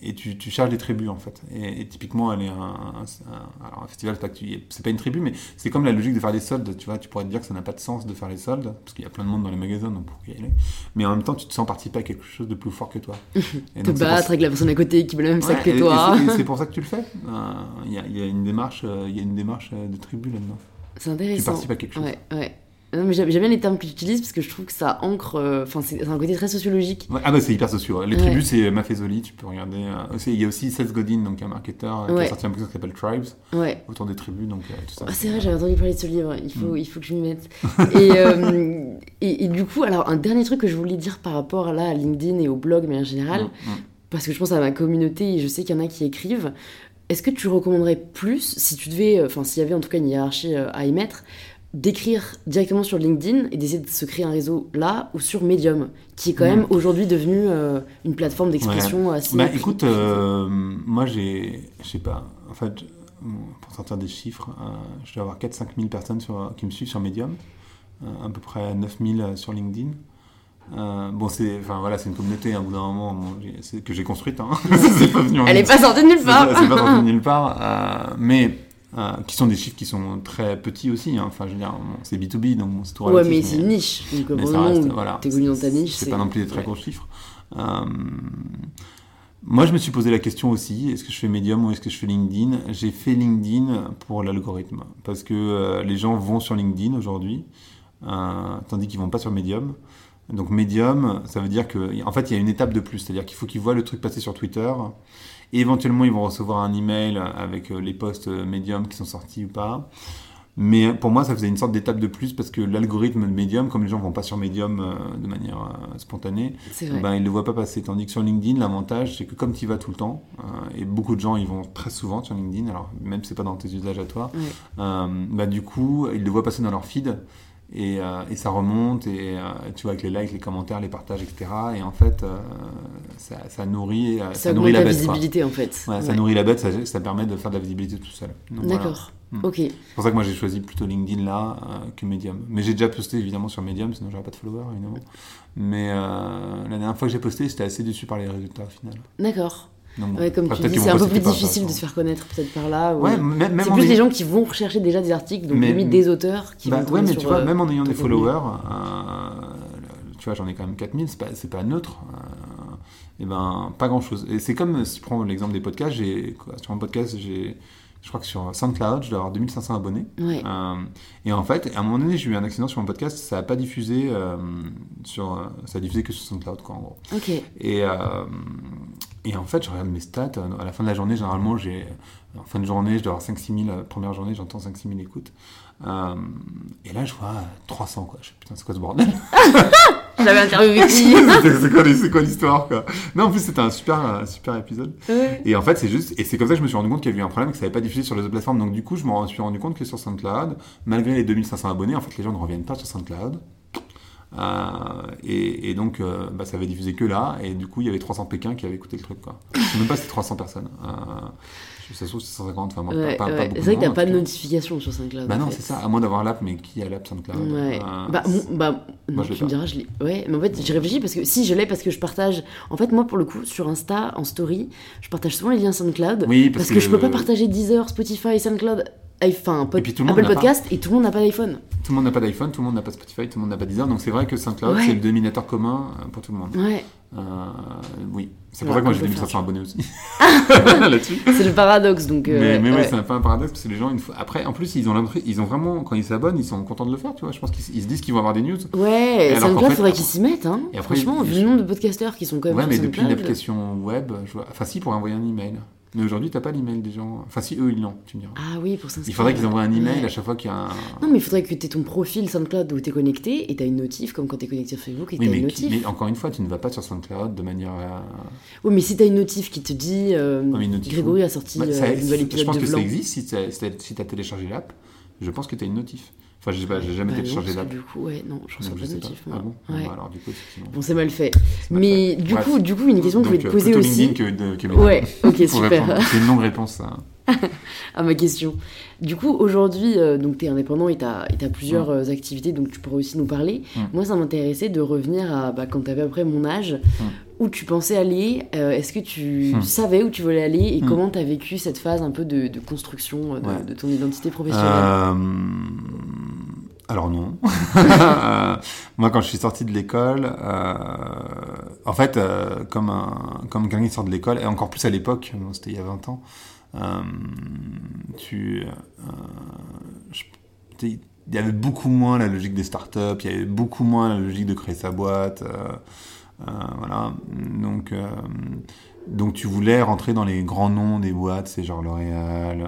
et tu, tu cherches des tribus en fait. Et, et typiquement, elle est un, un- un- alors un festival, c'est pas, tu- une tribu, mais c'est comme la logique de faire des soldes. Tu vois, tu pourrais te dire que ça n'a pas de sens de faire les soldes parce qu'il y a plein de monde dans les magasins, donc pourquoi y aller Mais en même temps, tu te sens participer à quelque chose de plus fort que toi. Et Te battre avec la personne à côté qui veut le même sac que toi. c'est- pour ça que tu le fais. Euh, Il y, a, il y a une démarche, euh, y a une démarche de tribu là-dedans. C'est Tu intéressant. participes à quelque chose. Ouais, ouais. J'aime bien les termes que tu utilises parce que je trouve que ça ancre. euh, Enfin, c'est un côté très sociologique. Ouais, ah bah c'est hyper sociaux. Les Ouais. tribus, c'est Mafezoli, tu peux regarder. euh, il y a aussi Seth Godin, donc un marketeur, euh, qui a sorti un bouquin qui s'appelle Tribes, autour des tribus, donc tout ça. Ah, c'est vrai, j'avais entendu parler de ce livre, il faut, Mm. il faut que je m'y mette. et, euh, et, et du coup, alors un dernier truc que je voulais dire par rapport là, à LinkedIn et au blog, mais en général, Mm, mm. parce que je pense à ma communauté et je sais qu'il y en a qui écrivent, est-ce que tu recommanderais plus, si tu devais, enfin s'il y avait en tout cas une hiérarchie à y mettre, d'écrire directement sur LinkedIn et d'essayer de se créer un réseau là ou sur Medium, qui est quand même aujourd'hui devenu euh, une plateforme d'expression assez... Bah écoute, euh, moi j'ai, je sais pas, en fait, pour sortir des chiffres, euh, je dois avoir 4-5 000 personnes sur, qui me suivent sur Medium, à peu près 9 000 sur LinkedIn. Euh, bon, c'est, enfin voilà, c'est une communauté, à un bout d'un moment, bon, que j'ai construite. Hein. c'est pas venu Elle est une pas sortie de nulle part C'est pas sorti de nulle part, euh, mais euh, qui sont des chiffres qui sont très petits aussi. hein. Enfin, je veux dire, bon, c'est B2B, donc bon, c'est tout Ouais, relatif, mais c'est une niche, donc mais ça reste, voilà. t'es connu dans ta niche, C'est pas non plus des très ouais. gros chiffres. Euh, moi, je me suis posé la question aussi est-ce que je fais Medium ou est-ce que je fais LinkedIn? J'ai fait LinkedIn pour l'algorithme parce que euh, les gens vont sur LinkedIn aujourd'hui, euh, tandis qu'ils vont pas sur Medium. Donc Medium, ça veut dire que, en fait, il y a une étape de plus, c'est-à-dire qu'il faut qu'ils voient le truc passer sur Twitter. Et éventuellement, ils vont recevoir un email avec euh, les posts euh, Medium qui sont sortis ou pas. Mais pour moi, ça faisait une sorte d'étape de plus parce que l'algorithme de Medium, comme les gens vont pas sur Medium euh, de manière euh, spontanée, vrai. ben, ils ne le voient pas passer. Tandis que sur LinkedIn, l'avantage, c'est que comme tu y vas tout le temps, euh, et beaucoup de gens ils vont très souvent sur LinkedIn, alors même si c'est pas dans tes usages à toi, euh, bah, du coup, ils le voient passer dans leur feed. Et, euh, et ça remonte, et euh, tu vois, avec les likes, les commentaires, les partages, etc. Et en fait, euh, ça, ça nourrit, euh, Ça, ça nourrit la la bête. visibilité en fait. Ouais, ça nourrit la bête, ça, ça permet de faire de la visibilité tout seul. Voilà. D'accord. Mm. Ok. C'est pour ça que moi j'ai choisi plutôt LinkedIn là que Medium. Mais j'ai déjà posté évidemment sur Medium, sinon j'aurais pas de followers évidemment. Mais la dernière fois que j'ai posté, j'étais assez déçu par les résultats au final. D'accord. Donc, bon, Ouais, comme tu dis, c'est un peu plus difficile de se faire connaître peut-être par là. ou- Ouais, même, C'est plus ayant- les gens qui vont rechercher déjà des articles, donc Mais- limite des auteurs qui Bah, vont ouais, mais sur, tu vois, euh, même en ayant des followers, euh, tu vois, j'en ai quand même 4000, c'est pas, c'est pas neutre. euh, et ben, pas grand chose. Et c'est comme si tu prends l'exemple des podcasts, j'ai, quoi, sur un podcast, j'ai, je crois que sur SoundCloud, je dois avoir 2500 abonnés. Ouais. Euh, et en fait, à un moment donné, j'ai eu un accident sur mon podcast, ça n'a pas diffusé euh, sur, ça a diffusé que sur SoundCloud, quoi, en gros. Ok. Et, euh, et en fait, je regarde mes stats. À la fin de la journée, généralement, j'ai, en fin de journée, je dois avoir 5-6 000. euh, Première journée, j'entends 5-6 000 écoutes. Euh, et là, je vois 300, quoi. Je putain, c'est quoi ce bordel? J'avais interviewé qui C'est quoi, c'est quoi l'histoire, quoi? Non, en plus, c'était un super, un super épisode. Ouais. Et en fait, c'est juste, et c'est comme ça que je me suis rendu compte qu'il y avait eu un problème, que ça n'avait pas diffusé sur les autres plateformes. Donc, du coup, je me suis rendu compte que sur SoundCloud, malgré les 2500 abonnés, en fait, les gens ne reviennent pas sur SoundCloud. Euh, et, et donc, euh, bah, ça avait diffusé que là, et du coup, il y avait 300 Pékin qui avaient écouté le truc, quoi. Je sais même pas si c'était 300 personnes. Euh, ça se trouve, c'est 150, enfin, Ouais, ouais. C'est vrai que t'as pas de notification sur SoundCloud. Bah non, c'est ça, à moins d'avoir l'app, mais qui a l'app SoundCloud Ouais. Bah, bah, Moi, je tu me diras, je l'ai. Ouais, mais en fait, j'ai réfléchi parce que si je l'ai, parce que je partage. En fait, moi, pour le coup, sur Insta, en story, je partage souvent les liens SoundCloud. Oui, parce, parce, que, je peux pas partager Deezer, Spotify, SoundCloud, enfin, pod- Et puis tout le monde Apple n'a pas. Podcast, et tout le monde n'a pas d'iPhone. Tout le monde n'a pas d'iPhone, tout le monde n'a pas Spotify, tout le monde n'a pas Deezer, donc c'est vrai que SoundCloud, Ouais. c'est le dominateur commun euh, pour tout le monde. Ouais, Euh, oui, c'est pour ça que moi j'ai peut 2500 faire. abonnés aussi. Là-dessus. c'est le paradoxe, donc. euh, mais mais ouais, ouais. c'est un peu un paradoxe parce que les gens, une fois... après, en plus, ils ont ils ont vraiment, quand ils s'abonnent, ils sont contents de le faire, tu vois. Je pense qu'ils ils se disent qu'ils vont avoir des news. Ouais, SoundCloud, fait- faudrait qu'ils s'y mettent, hein. Et après, Franchement, vu le nombre de podcasteurs qui sont quand même Ouais, mais depuis une application web, je vois... enfin, si, pour envoyer un email. Mais aujourd'hui, t'as pas l'email des gens. Enfin, si, eux, ils l'ont, tu me diras. Ah oui, pour s'inscrire. Il faudrait qu'ils envoient un email Ouais. à chaque fois qu'il y a un. Non, mais il faudrait que tu aies ton profil SoundCloud où tu es connecté et tu as une notif, comme quand tu es connecté sur Facebook et Oui, tu as mais, une qui- notif. mais encore une fois, tu ne vas pas sur SoundCloud de manière. euh, Oui, mais si tu as une notif qui te dit euh, une notif Grégory a sorti Bah, euh, ça- une nouvelle je épisode pense de que ça existe si tu as, téléchargé l'app. Je pense que tu as une notif. Enfin, je sais pas, j'ai jamais Bah été que d'app. Du coup, ouais, non, je reçois Donc, pas de notif. pas. moi. Ah bon Ouais. bah, alors, du coup, effectivement. Bon, c'est mal fait. Mais du Bref. coup, du coup, une question que je voulais te euh, poser aussi. Que, de, que mes Ouais, ok, super. C'est une longue réponse, ça. à ma question. Du coup, aujourd'hui, euh, donc tu es indépendant et tu as, plusieurs euh, activités, donc tu pourrais aussi nous parler. Mm. Moi, ça m'intéressait de revenir à bah, quand tu avais à peu près mon âge, où tu pensais aller, euh, est-ce que tu Mm. savais où tu voulais aller et Mm. comment tu as vécu cette phase un peu de, de construction de, ton identité professionnelle? Alors non. Euh, moi, quand je suis sorti de l'école, euh, en fait, euh, comme, un, quelqu'un qui sort de l'école, et encore plus à l'époque, c'était il y a 20 ans, tu, je- il y avait beaucoup moins la logique des startups, il y avait beaucoup moins la logique de créer sa boîte. voilà. Donc, donc tu voulais rentrer dans les grands noms des boîtes, c'est genre L'Oréal.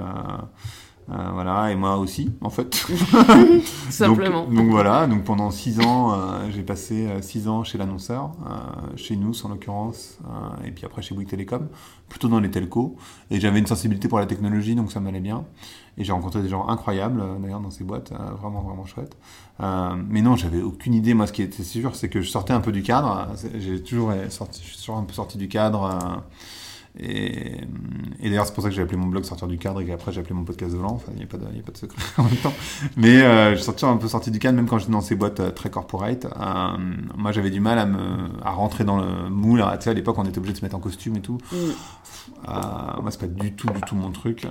Euh, voilà, et moi aussi, en fait. Simplement. Donc, donc voilà, donc pendant six ans, euh, j'ai passé euh, six ans chez l'annonceur, euh, chez nous en l'occurrence, et puis après chez Bouygues Télécom, plutôt dans les telcos. Et j'avais une sensibilité pour la technologie, donc ça m'allait bien. Et j'ai rencontré des gens incroyables, d'ailleurs, dans ces boîtes, vraiment, vraiment chouettes. Euh, mais non, j'avais aucune idée. Moi, ce qui était sûr, c'est que je sortais un peu du cadre. J'ai toujours sorti, je suis toujours un peu sorti du cadre. Et, et d'ailleurs, c'est pour ça que j'ai appelé mon blog Sortir du cadre et qu'après j'ai appelé mon podcast volant. Enfin, il n'y a, a pas de secret en même temps. Mais euh, je suis un peu sorti du cadre, même quand j'étais dans ces boîtes euh, très corporate. Euh, moi, j'avais du mal à, me, à rentrer dans le moule. Tu sais, à l'époque, on était obligé de se mettre en costume et tout. Mm. Euh, moi, c'est pas du tout, du tout mon truc.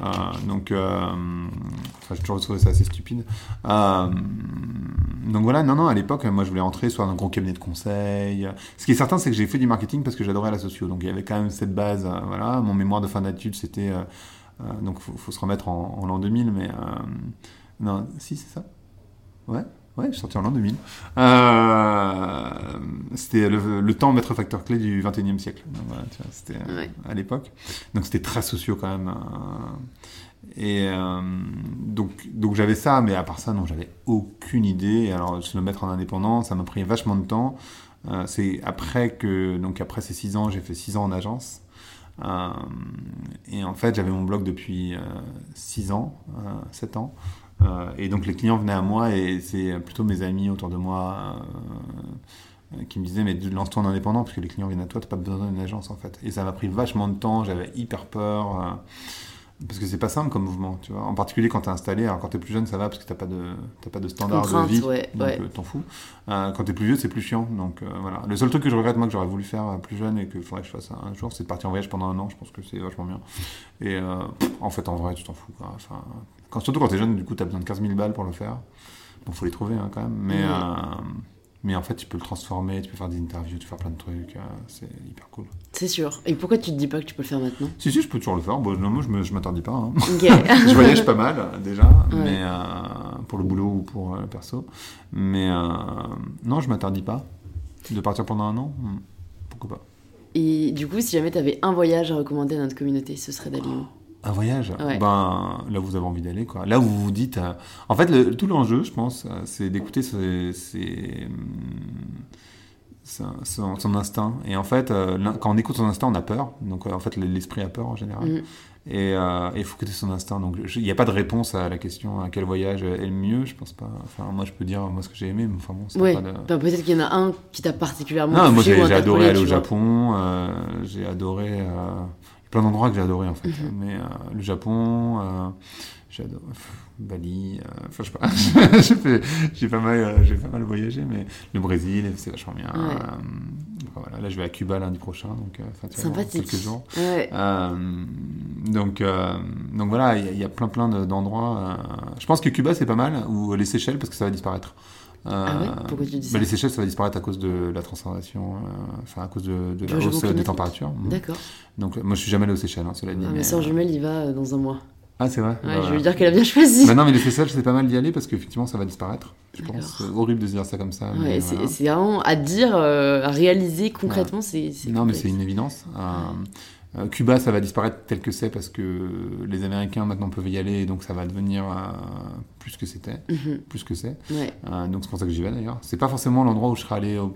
Donc, enfin, j'ai toujours trouvé ça assez stupide. Donc voilà, non, non, à l'époque, moi, je voulais rentrer soit dans un gros cabinet de conseil. Ce qui est certain, c'est que j'ai fait du marketing parce que j'adorais la socio. Donc, il y avait quand même cette base. Voilà, mon mémoire de fin d'études, c'était. euh, euh, donc, faut, faut se remettre en, en l'an 2000, mais. euh, non, si, c'est ça Ouais Ouais, je suis sorti en l'an 2000. Euh, c'était le, le temps maître facteur clé du 21e siècle. Donc, voilà, tu vois, c'était Ouais. à l'époque. Donc c'était très socio quand même. et euh, donc, donc j'avais ça, mais à part ça, non, j'avais aucune idée. Alors, se le mettre en indépendant, ça m'a pris vachement de temps. Euh, c'est après que, donc après ces six ans, j'ai fait six ans en agence. Euh, et en fait, j'avais mon blog depuis 6 ans, 7 ans. Euh, et donc les clients venaient à moi et c'est plutôt mes amis autour de moi euh, qui me disaient mais lance-toi en indépendant parce que les clients viennent à toi, t'as pas besoin d'une agence en fait. Et ça m'a pris vachement de temps, j'avais hyper peur. Parce que c'est pas simple comme mouvement, tu vois. En particulier quand t'es installé, alors quand t'es plus jeune ça va parce que t'as pas de t'as pas de standard Contrainte, de vie, ouais, donc ouais. euh, t'en fous. Euh, quand t'es plus vieux c'est plus chiant, donc euh, voilà. Le seul truc que je regrette moi que j'aurais voulu faire euh, plus jeune et que faudrait que je fasse un jour, c'est de partir en voyage pendant un an. Je pense que c'est vachement bien. Et euh, en fait en vrai tu t'en fous. Quoi. Enfin, quand, surtout quand t'es jeune, du coup t'as besoin de 15 000 balles pour le faire. Donc faut les trouver hein, quand même. Mais Ouais. Euh, mais en fait tu peux le transformer, tu peux faire des interviews, tu peux faire plein de trucs. euh, c'est hyper cool. C'est sûr. Et pourquoi tu te dis pas que tu peux le faire maintenant? Si si je peux toujours le faire. Bon, non, moi je je m'interdis pas. hein. Je voyage pas mal euh, déjà, Ouais. mais euh, pour le boulot ou pour euh, le perso. Mais euh, non, je m'interdis pas de partir pendant un an. hmm, Pourquoi pas? Et du coup, si jamais tu avais un voyage à recommander à notre communauté, ce serait d'aller où? Un voyage Ouais. Ben là où vous avez envie d'aller quoi. Là où vous vous dites. euh, En fait, le- tout l'enjeu, je pense, euh, c'est d'écouter ses- son, son- son instinct. Et en fait, euh, quand on écoute son instinct, on a peur. Donc euh, en fait, l'esprit a peur en général. Mhm. Et euh, il faut écouter son instinct. Donc il n'y a pas de réponse à la question à quel voyage est le mieux. Je pense pas. Enfin, moi, je peux dire moi ce que j'ai aimé, mais enfin bon, Ouais. de... Peut-être qu'il y en a un qui t'a particulièrement Non, moi j'ai adoré aller au. Japon, euh, j'ai adoré. Plein d'endroits que j'ai adoré en fait. Mhm. Mais euh, le Japon, euh, pff, Bali, euh, enfin je sais pas. j'ai fait- j'ai pas, mal, euh, j'ai pas mal voyagé, mais le Brésil, c'est vachement bien. Ouais. Euh, enfin, voilà, là je vais à Cuba lundi prochain, donc Sympathique. quelques jours. Ouais. Euh, donc, euh, donc voilà, il y, y a plein plein de- d'endroits. euh, je pense que Cuba c'est pas mal, ou les Seychelles parce que ça va disparaître. Euh, Ah ouais Pourquoi tu dis bah, Les Seychelles ça va disparaître à cause de la transformation, euh, enfin à cause de, de la hausse des températures. Mhm. D'accord. Donc moi je suis jamais allé aux Seychelles, hein, cela dit. Ah, mais, ma soeur jumelle, il va euh, dans un mois. Ah c'est vrai. Ouais, Bah, je veux dire qu'elle a bien choisi. Bah non mais les Seychelles c'est pas mal d'y aller parce qu'effectivement ça va disparaître. Je pense. C'est horrible de se dire ça comme ça. Ouais, c'est voilà. vraiment à dire, euh, à réaliser concrètement, c'est c'est Non, mais c'est une évidence. Euh, Cuba, ça va disparaître tel que c'est parce que les Américains maintenant peuvent y aller, et donc ça va devenir euh, plus que c'était, Mhm. plus que c'est. Ouais. Euh, donc c'est pour ça que j'y vais d'ailleurs. C'est pas forcément l'endroit où je serais allé au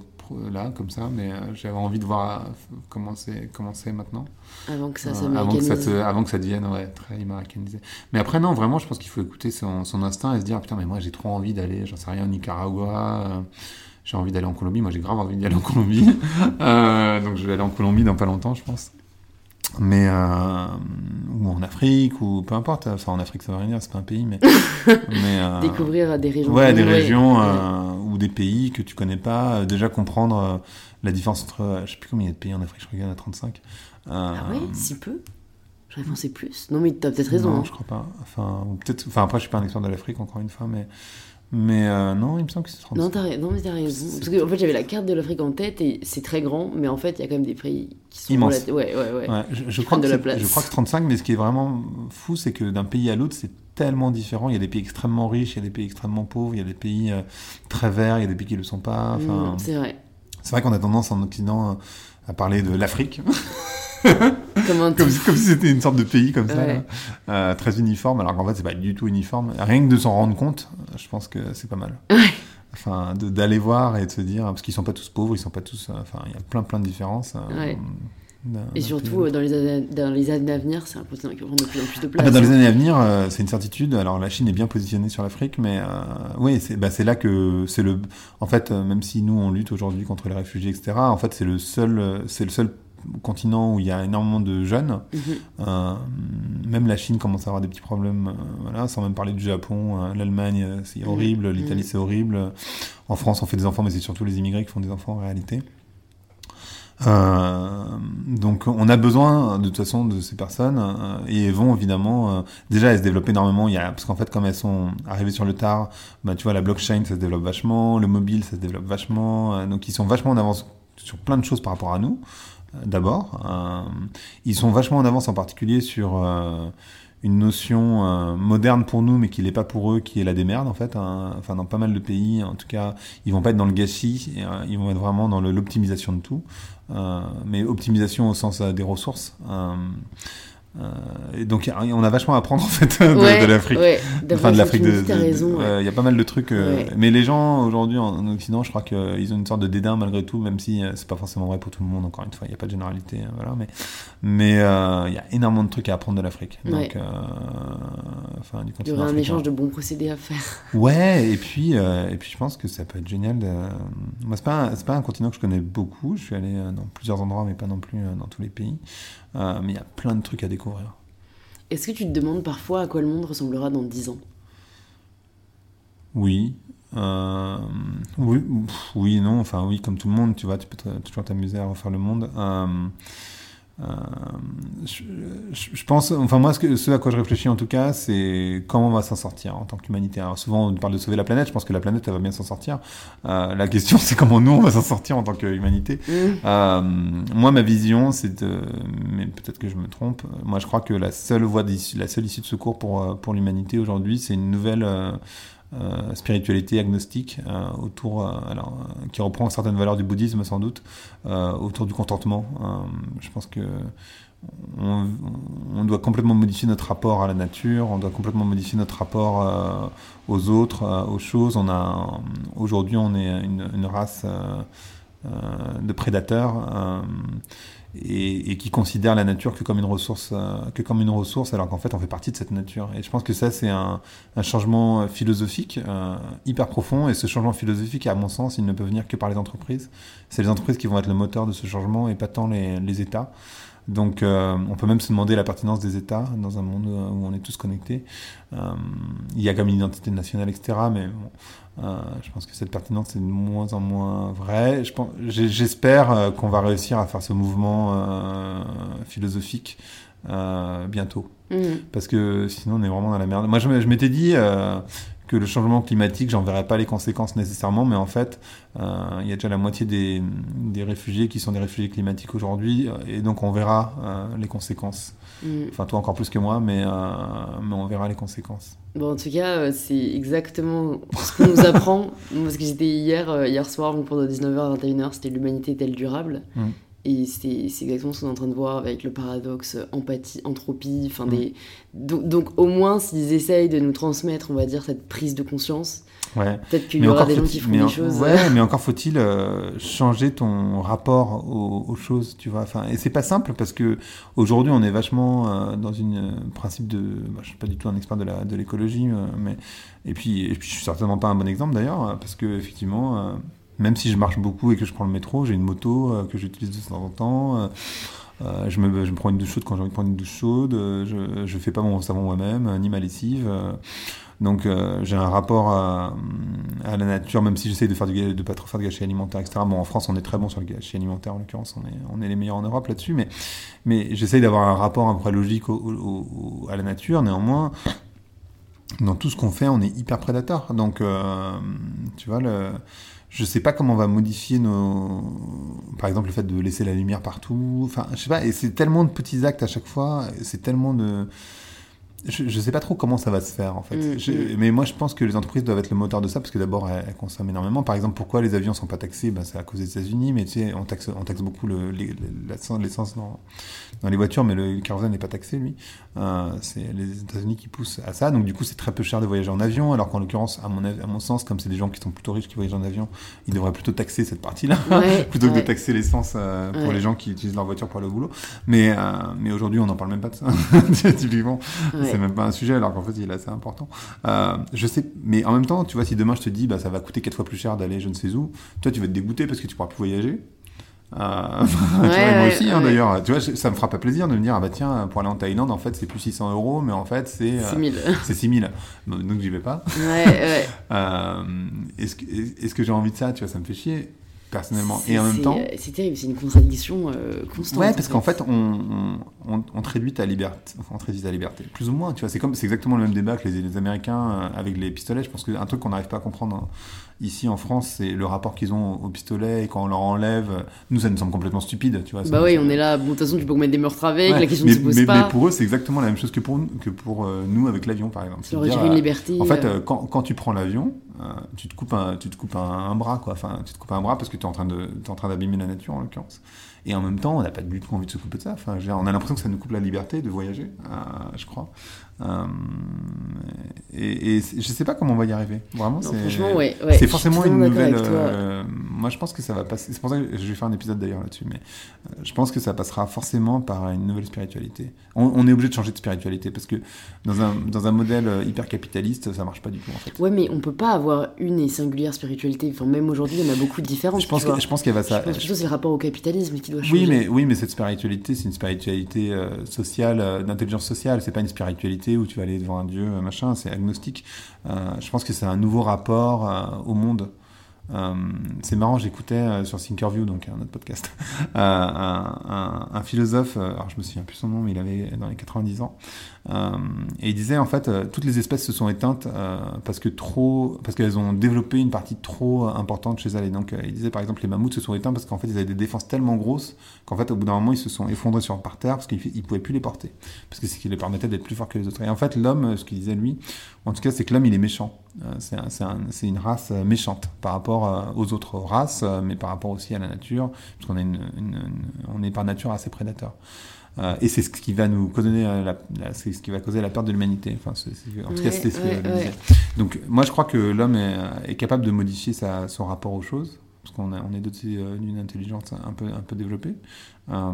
là, comme ça, mais j'avais envie de voir comment c'est, comment c'est maintenant. Avant que ça avant, que ça avant que ça devienne ouais, très américanisé. Mais après, non, vraiment, je pense qu'il faut écouter son, son, instinct et se dire Putain, mais moi j'ai trop envie d'aller, j'en sais rien, au Nicaragua j'ai envie d'aller en Colombie. Moi, j'ai grave envie d'aller en Colombie. euh, donc, je vais aller en Colombie dans pas longtemps, je pense. Mais euh, ou en Afrique ou peu importe. Enfin, en Afrique, ça va rien dire, c'est pas un pays, mais, mais euh, découvrir des régions. Ouais, des régions euh, ou des pays que tu connais pas. Déjà comprendre la différence entre, je sais plus combien il y a de pays en Afrique. Je crois qu'il y en a 35. ah ouais, si peu. J'aurais pensé plus. Non, mais tu as peut-être raison. Non, hein. je crois pas. Enfin, peut-être. Enfin, après, je suis pas un expert de l'Afrique, encore une fois, mais mais euh, non, il me semble que c'est 35. Non, t'as, non mais t'as raison. Parce qu'en en fait, j'avais la carte de l'Afrique en tête et c'est très grand, mais en fait, il y a quand même des pays qui sont immenses. Ouais, ouais, ouais. ouais je, je crois de la place. je crois que 35, mais ce qui est vraiment fou, c'est que d'un pays à l'autre, c'est tellement différent. Il y a des pays extrêmement riches, il y a des pays extrêmement pauvres, il y a des pays euh, très verts, il y a des pays qui ne le sont pas. Mmh, c'est vrai. C'est vrai qu'on a tendance en Occident euh, à parler de l'Afrique. comme, comme, si, c'était une sorte de pays comme ça, euh, très uniforme, alors qu'en fait c'est pas du tout uniforme. Rien que de s'en rendre compte, je pense que c'est pas mal. Ouais. Enfin, d'aller voir et de se dire, parce qu'ils sont pas tous pauvres, ils sont pas tous, euh, enfin, il y a plein plein de différences. Euh, ouais. Et surtout, dans les, années, dans les années à venir, c'est un continent qui va prendre de plus en plus de place. Ah bah dans les années à venir, euh, c'est une certitude. Alors la Chine est bien positionnée sur l'Afrique, mais euh, oui, c'est bah, là que c'est le. En fait, même si nous on lutte aujourd'hui contre les réfugiés, etc. En fait, c'est le seul, c'est le seul continent où il y a énormément de jeunes. Mhm. Euh, même la Chine commence à avoir des petits problèmes, euh, voilà, sans même parler du Japon. euh, L'Allemagne, c'est horrible. Mhm. L'Italie, c'est horrible. En France, on fait des enfants, mais c'est surtout les immigrés qui font des enfants en réalité. Donc on a besoin de toute façon de ces personnes et elles vont évidemment déjà elles se développent énormément il y a parce qu'en fait comme elles sont arrivées sur le tard bah tu vois la blockchain ça se développe vachement le mobile ça se développe vachement donc ils sont vachement en avance sur plein de choses par rapport à nous d'abord euh, ils sont vachement en avance en particulier sur euh, une notion euh, moderne pour nous, mais qui l'est pas pour eux, qui est la démerde en fait. hein. Enfin, dans pas mal de pays, en tout cas, ils vont pas être dans le gâchis, ils vont être vraiment dans l'optimisation de tout. Mais optimisation au sens des ressources. Euh, et donc, on a vachement à apprendre en fait de, Ouais, de l'Afrique. Ouais, Enfin, de l'Afrique ouais. Il y a pas mal de trucs. euh. Mais les gens aujourd'hui en, en Occident, je crois qu'ils ont une sorte de dédain malgré tout, même si euh, c'est pas forcément vrai pour tout le monde. Encore une fois, il n'y a pas de généralité. voilà. Mais mais euh, il y a énormément de trucs à apprendre de l'Afrique. Donc, euh, enfin, du Il y aurait un échange de bons procédés à faire. Ouais, et puis, euh, et puis je pense que ça peut être génial. De... Moi, c'est pas, un- c'est pas un continent que je connais beaucoup. Je suis allé dans plusieurs endroits, mais pas non plus dans tous les pays. Euh, mais il y a plein de trucs à découvrir. Est-ce que tu te demandes parfois à quoi le monde ressemblera dans 10 ans? Oui. Euh, oui, pff, oui, non, enfin oui, comme tout le monde, tu vois, tu peux toujours t'amuser à refaire le monde. Euh, euh, je, pense, enfin moi, ce, que, ce à quoi je réfléchis en tout cas, c'est comment on va s'en sortir en tant qu'humanité. Alors souvent, on parle de sauver la planète. Je pense que la planète, elle va bien s'en sortir. Euh, la question, c'est comment nous, on va s'en sortir en tant qu'humanité. Mmh. Euh, moi, ma vision, c'est de, mais peut-être que je me trompe. Moi, je crois que la seule voie d'issue, la seule issue de secours pour pour l'humanité aujourd'hui, c'est une nouvelle euh, spiritualité agnostique euh, autour, euh, alors, qui reprend certaines valeurs du bouddhisme sans doute, autour du contentement. Je pense que on, doit complètement modifier notre rapport à la nature, on doit complètement modifier notre rapport aux autres, aux choses. Aujourd'hui, on est une, race de prédateurs et, et qui considère la nature que comme une ressource, euh, que comme une ressource, alors qu'en fait, on fait partie de cette nature. Et je pense que ça, c'est un, un changement philosophique euh, hyper profond. Et ce changement philosophique, à mon sens, il ne peut venir que par les entreprises. C'est les entreprises qui vont être le moteur de ce changement et pas tant les, les États. Donc, euh, on peut même se demander la pertinence des États dans un monde où on est tous connectés. Euh, il y a comme une identité nationale, etc. Mais bon, euh, je pense que cette pertinence est de moins en moins vraie. J'espère euh, qu'on va réussir à faire ce mouvement euh, philosophique bientôt. Mmh. Parce que sinon, on est vraiment dans la merde. Moi, je, m'étais dit que le changement climatique, j'en verrais pas les conséquences nécessairement, mais en fait, euh, il y a déjà la moitié des, des réfugiés qui sont des réfugiés climatiques aujourd'hui, et donc on verra euh, les conséquences. Mmh. Enfin, toi encore plus que moi, mais, euh, mais on verra les conséquences. Bon, en tout cas, euh, c'est exactement ce qu'on nous apprend. Moi, Parce que j'étais hier, euh, hier soir, donc pendant 19h, 21h, c'était l'humanité est-elle durable? Mm. Et c'est c'est exactement ce qu'on est en train de voir avec le paradoxe empathie, entropie. Enfin, Mm. donc, donc, au moins, s'ils essayent de nous transmettre, on va dire, cette prise de conscience, Ouais. peut-être qu'il y aura des gens qui mais des en- choses. Ouais, mais encore faut-il euh, changer ton rapport aux, aux choses, tu vois. Enfin, et c'est pas simple parce que aujourd'hui on est vachement euh, dans une euh, principe de. bah, je suis pas du tout un expert de la de l'écologie, mais et puis et puis je suis certainement pas un bon exemple d'ailleurs parce que effectivement. euh, même si je marche beaucoup et que je prends le métro, j'ai une moto euh, que j'utilise de temps en temps. euh, euh, je, me, je me prends une douche chaude quand j'ai envie de prendre une douche chaude. je, je fais pas mon savon moi-même, ni ma lessive. donc j'ai un rapport à, la nature, même si j'essaie de faire du, de pas trop faire de gâchis alimentaire, etc. Bon, en France, on est très bon sur le gâchis alimentaire, en l'occurrence, on est, on est les meilleurs en Europe là-dessus, mais, mais j'essaye d'avoir un rapport à peu logique à la nature. Néanmoins, dans tout ce qu'on fait, on est hyper prédateur. Donc, tu vois, le, je sais pas comment on va modifier nos, par exemple, le fait de laisser la lumière partout. Enfin, je sais pas. Et c'est tellement de petits actes à chaque fois. C'est tellement de je, je sais pas trop comment ça va se faire en fait. Mm, Je- mm. Mais moi je pense que les entreprises doivent être le moteur de ça parce que d'abord elles, elles consomment énormément. Par exemple, pourquoi les avions sont pas taxés? Ben, C'est à cause des États-Unis, mais tu sais, on taxe, on taxe beaucoup le- les- l'essence l'essence dans, dans les voitures, mais le kérosène n'est pas taxé lui. Euh, c'est les États-Unis qui poussent à ça. Donc du coup c'est très peu cher de voyager en avion, alors qu'en l'occurrence, à mon, à mon sens, comme c'est des gens qui sont plutôt riches qui voyagent en avion, ils devraient plutôt taxer cette partie-là Ouais, plutôt que de taxer l'essence euh, pour Ouais. les gens qui utilisent leur voiture pour aller au boulot. Mais, euh, mais aujourd'hui, on n'en parle même pas de ça. Typiquement. C'est même pas un sujet, alors qu'en fait, il est assez important. Euh, je sais, mais en même temps, tu vois, si demain je te dis, bah, ça va coûter quatre fois plus cher d'aller je ne sais où, toi, tu vas te dégoûter parce que tu pourras plus voyager. Euh, tu vois, moi ouais, aussi, hein, d'ailleurs. Tu vois, ça me fera pas plaisir de me dire, ah bah tiens, pour aller en Thaïlande, en fait, c'est plus 600 euros, mais en fait, c'est euh, 6000. c'est 6000. Donc, j'y vais pas. ouais, ouais. Euh, est-ce que, est-ce que j'ai envie de ça? Tu vois, ça me fait chier, personnellement. C'est- Et en même temps. C'est terrible, c'est une contradiction euh, constante. Ouais, parce qu'en fait, on, on, on, réduit ta liberté. On te réduit ta liberté. Plus ou moins, tu vois. C'est comme, c'est exactement le même débat que les, les Américains euh, avec les pistolets. Je pense qu'un truc qu'on n'arrive pas à comprendre hein, ici en France, c'est le rapport qu'ils ont au pistolet et quand on leur enlève. euh, Nous, ça nous semble complètement stupide, tu vois. Bah oui, on est là, bon, de toute façon, tu peux mettre des meurtres avec, Ouais, la question mais, ne se pose mais- pas. mais pour eux, c'est exactement la même chose que pour, nous- que pour euh, nous avec l'avion, par exemple. Leur une euh, liberté. en fait, euh, euh, quand, quand tu prends l'avion, euh, tu te coupes un, tu te coupes un, bras, quoi. Enfin, tu te coupes un bras parce que tu es en train de, t'es en train d'abîmer la nature, en l'occurrence. Et en même temps, on n'a pas du tout envie de se couper de ça. Enfin, on a l'impression que ça nous coupe la liberté de voyager, euh, je crois. Euh, et, je sais pas comment on va y arriver. Vraiment, c'est. franchement, ouais. ouais, je forcément une nouvelle. euh, moi, je pense que ça va passer. C'est pour ça que je vais faire un épisode d'ailleurs là-dessus. Mais euh, je pense que ça passera forcément par une nouvelle spiritualité. On, on est obligé de changer de spiritualité parce que dans un, dans un modèle hyper capitaliste, ça marche pas du tout en fait. Ouais, mais on peut pas avoir une et singulière spiritualité. Enfin, même aujourd'hui, il y en a beaucoup de différentes. je pense que- je pense qu'elle va Je ça. pense plutôt que c'est le rapport au capitalisme qui doit changer. Oui, mais oui, mais cette spiritualité, c'est une spiritualité sociale, d'intelligence sociale. C'est pas une spiritualité où tu vas aller devant un dieu, euh, machin. C'est agnostique. Euh, je pense que c'est un nouveau rapport euh, au monde. C'est marrant, j'écoutais euh, sur Thinkerview, donc un autre podcast, un, un- philosophe, alors je me souviens plus son nom, mais il avait dans les 90 ans, et il disait en fait euh, toutes les espèces se sont éteintes euh, parce que trop, parce qu'elles ont développé une partie trop euh, importante chez elles. Et donc euh, il disait par exemple les mammouths se sont éteints parce qu'en fait ils avaient des défenses tellement grosses qu'en fait au bout d'un moment ils se sont effondrés sur par terre parce qu'ils ils pouvaient plus les porter parce que c'est ce qui les permettait d'être plus forts que les autres. Et en fait l'homme, euh, ce qu'il disait lui, en tout cas c'est que l'homme il est méchant. Euh, c'est un- c'est un- c'est une race euh, méchante par rapport euh, aux autres races, euh, mais par rapport aussi à la nature, parce qu'on a une, une- une- on est par nature assez prédateur. Euh, et c'est ce qui va nous causer la, ce qui va causer la perte de l'humanité. Enfin, en tout cas, c'était ce que je disais. Donc, moi, je crois que l'homme est, est capable de modifier sa, son rapport aux choses, parce qu'on on est doté euh, d'une intelligence un peu, un peu développée. Euh,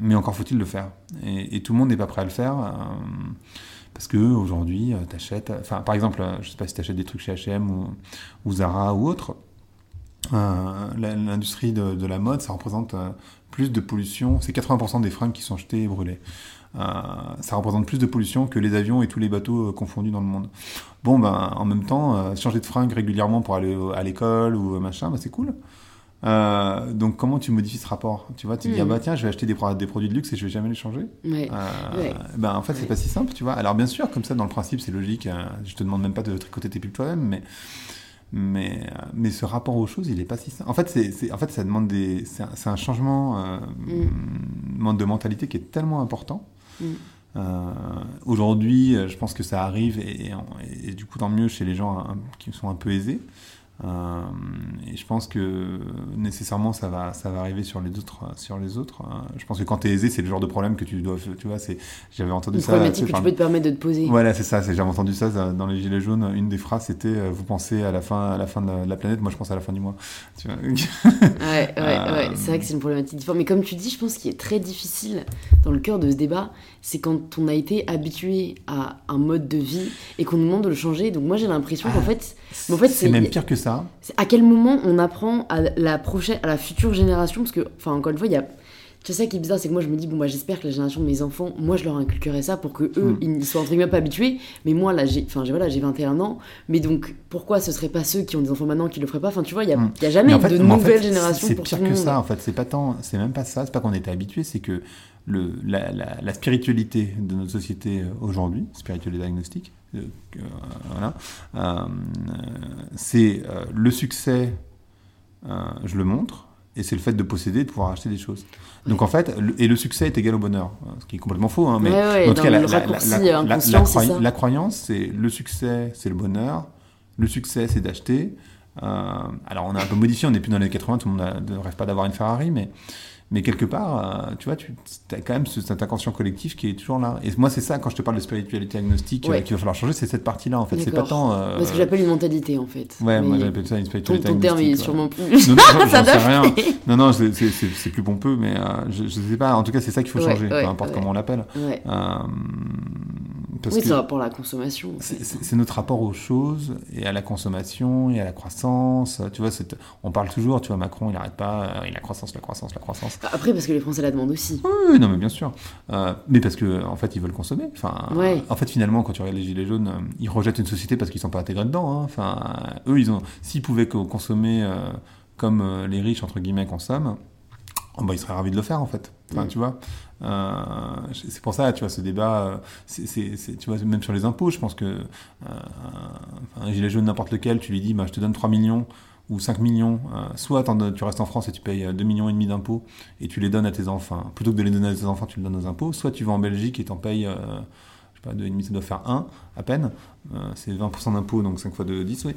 mais encore faut-il le faire. Et, et tout le monde n'est pas prêt à le faire. euh, parce que aujourd'hui, euh, t'achètes, enfin, par exemple, euh, je sais pas si t'achètes des trucs chez H&M ou, ou Zara ou autre, euh, l'industrie de, de la mode, ça représente euh, plus de pollution. C'est 80% des fringues qui sont jetées et brûlées. Euh, ça représente plus de pollution que les avions et tous les bateaux euh, confondus dans le monde. Bon, ben, en même temps, euh, changer de fringues régulièrement pour aller au- à l'école ou machin, ben, c'est cool. Donc, comment tu modifies ce rapport? Tu vois, tu dis, ah bah tiens, je vais acheter des, pro- des produits de luxe et je vais jamais les changer. Ouais. Ouais. Ben, en fait, c'est Ouais. pas si simple, tu vois. Alors, bien sûr, comme ça, dans le principe, c'est logique. euh, je te demande même pas de tricoter tes pulls toi-même, mais, mais, euh, mais ce rapport aux choses, il est pas si simple. En fait, c'est, en fait ça demande des. C'est un, un changement euh, Mm. de mentalité qui est tellement important. Mm. Euh, aujourd'hui, euh, je pense que ça arrive et, et- et du coup, tant mieux chez les gens un- qui sont un peu aisés. Euh, et je pense que nécessairement ça va, ça va arriver sur les autres. Sur les autres. hein. Je pense que quand tu es aisé, c'est le genre de problème que tu dois. Tu vois, c'est, j'avais entendu Une ça. problématique que tu peux te permettre de te poser. Voilà, c'est ça. C'est, j'avais entendu ça dans les Gilets jaunes. Une des phrases, c'était euh, Vous pensez à la fin, à la fin de la, de la planète, moi je pense à la fin du mois. Tu vois Ouais, ouais, Euh, ouais. C'est vrai que c'est une problématique différente. Mais comme tu dis, je pense qu'il est très difficile dans le cœur de ce débat, c'est quand on a été habitué à un mode de vie et qu'on nous demande de le changer. Donc moi j'ai l'impression qu'en fait, en fait, c'est c'est- même pire que ça. C'est à quel moment on apprend à la prochaine, à la future génération, parce que, enfin encore une fois, il y a c'est ça qui est bizarre, c'est que moi je me dis, bon bah j'espère que la génération de mes enfants, moi je leur inculquerai ça pour que eux, Mm. ils soient entre guillemets pas habitués, mais moi là j'ai, enfin j'ai voilà, j'ai 21 ans, mais donc pourquoi ce serait pas ceux qui ont des enfants maintenant qui le feraient pas? Enfin tu vois, il y a, Mm. il y a jamais Mais en fait- de en fait, c'est- générations C'est pour pire tout le que monde. ça, en fait. C'est pas tant, c'est même pas ça. C'est pas qu'on était habitué, c'est que le, la, la- la spiritualité de notre société euh, aujourd'hui, spiritualité agnostique, euh, voilà, euh, c'est euh, le succès, euh, je le montre, et c'est le fait de posséder, de pouvoir acheter des choses. Donc en fait, le- et le succès est égal au bonheur, ce qui est complètement faux. Hein, mais Ouais, en tout cas, la, c'est croyance, c'est le succès, c'est le bonheur. Le succès, c'est d'acheter. Euh, alors, on a un peu modifié, on n'est plus dans les années 80, tout le monde ne rêve pas d'avoir une Ferrari, mais, mais quelque part, euh, tu vois, tu as quand même ce- cet inconscient collectif qui est toujours là. Et moi, c'est ça, quand je te parle de spiritualité agnostique, euh, Ouais. qu'il va falloir changer, c'est cette partie-là, en fait. C'est pas tant. euh, ce que j'appelle une mentalité en fait. Ouais, moi j'appelle ça une ton, spiritualité ton terme est sûrement plus. Non, non, Ça sais rien. Non, non, c'est- c'est c'est- c'est plus pompeux, mais euh, je, je sais pas. En tout cas, c'est ça qu'il faut Ouais, changer, ouais, peu importe comment on l'appelle. Parce Oui, c'est par rapport à la consommation. en c'est- fait. c'est c'est notre rapport aux choses et à la consommation et à la croissance. Tu vois, on parle toujours, tu vois, Macron, il n'arrête pas, euh, et la croissance, la croissance, la croissance. Après, parce que les Français la demandent aussi. Oui, non, mais bien sûr. Euh, mais parce que en fait, ils veulent consommer. Enfin, Ouais. en fait, finalement, quand tu regardes les gilets jaunes, euh, ils rejettent une société parce qu'ils sont pas intégrés dedans. hein. Enfin, eux, ils ont, s'ils pouvaient co- consommer euh, comme les riches entre guillemets consomment, oh, bah, ils seraient ravis de le faire en fait. Enfin, tu vois. Euh, c'est pour ça, tu vois, ce débat, euh, c'est, tu vois, même sur les impôts, je pense que euh, un gilet jaune n'importe lequel, tu lui dis, bah, je te donne 3 millions ou 5 millions, soit tu restes en France et tu payes euh, 2 millions et demi d'impôts et tu les donnes à tes enfants, plutôt que de les donner à tes enfants, tu les donnes aux impôts, soit tu vas en Belgique et t'en payes, euh, je sais pas, 2,5, ça doit faire 1 à peine, Euh, c'est 20% d'impôts, donc 5 fois de 10, oui.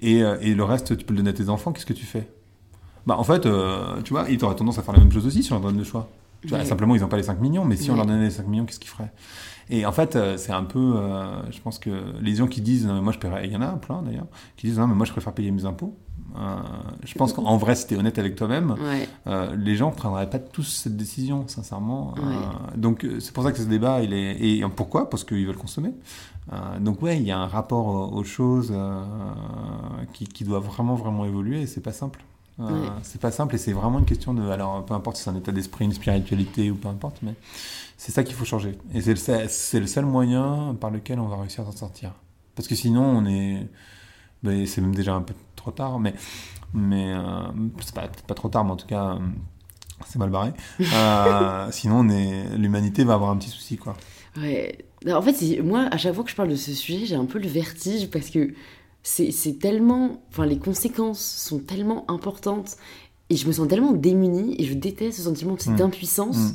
Et, et le reste, tu peux le donner à tes enfants, qu'est-ce que tu fais? Bah en fait, tu vois, ils auraient tendance à faire la même chose aussi si leur donne le choix. Tu vois, Ouais. Simplement, ils n'ont pas les 5 millions, mais si on leur donnait les 5 millions, qu'est-ce qu'ils feraient? Et en fait, euh, c'est un peu, euh, je pense que les gens qui disent, euh, moi je paierais, il y en a plein d'ailleurs, qui disent, non, mais moi je préfère payer mes impôts. Euh, je pense qu'en vrai, si tu es honnête avec toi-même, Ouais. euh, les gens ne prendraient pas tous cette décision, sincèrement. Ouais. donc c'est pour ça que ce débat, il est. Et pourquoi? Parce qu'ils veulent consommer. Donc ouais, il y a un rapport aux, choses qui, qui doit vraiment, vraiment évoluer et c'est pas simple. Euh, Ouais. C'est pas simple et c'est vraiment une question de. Alors peu importe si c'est un état d'esprit, une spiritualité ou peu importe, mais c'est ça qu'il faut changer. Et c'est le, le seul moyen par lequel on va réussir à s'en sortir. Parce que sinon, on est. ben, c'est même déjà un peu trop tard, mais. Mais euh, c'est pas, pas trop tard, mais en tout cas, euh, c'est mal barré. Euh, sinon, l'humanité va avoir un petit souci, quoi. Ouais. En fait, moi, à chaque fois que je parle de ce sujet, j'ai un peu le vertige parce que c'est tellement. Enfin, les conséquences sont tellement importantes et je me sens tellement démunie et je déteste ce sentiment aussi Mm. d'impuissance Mm.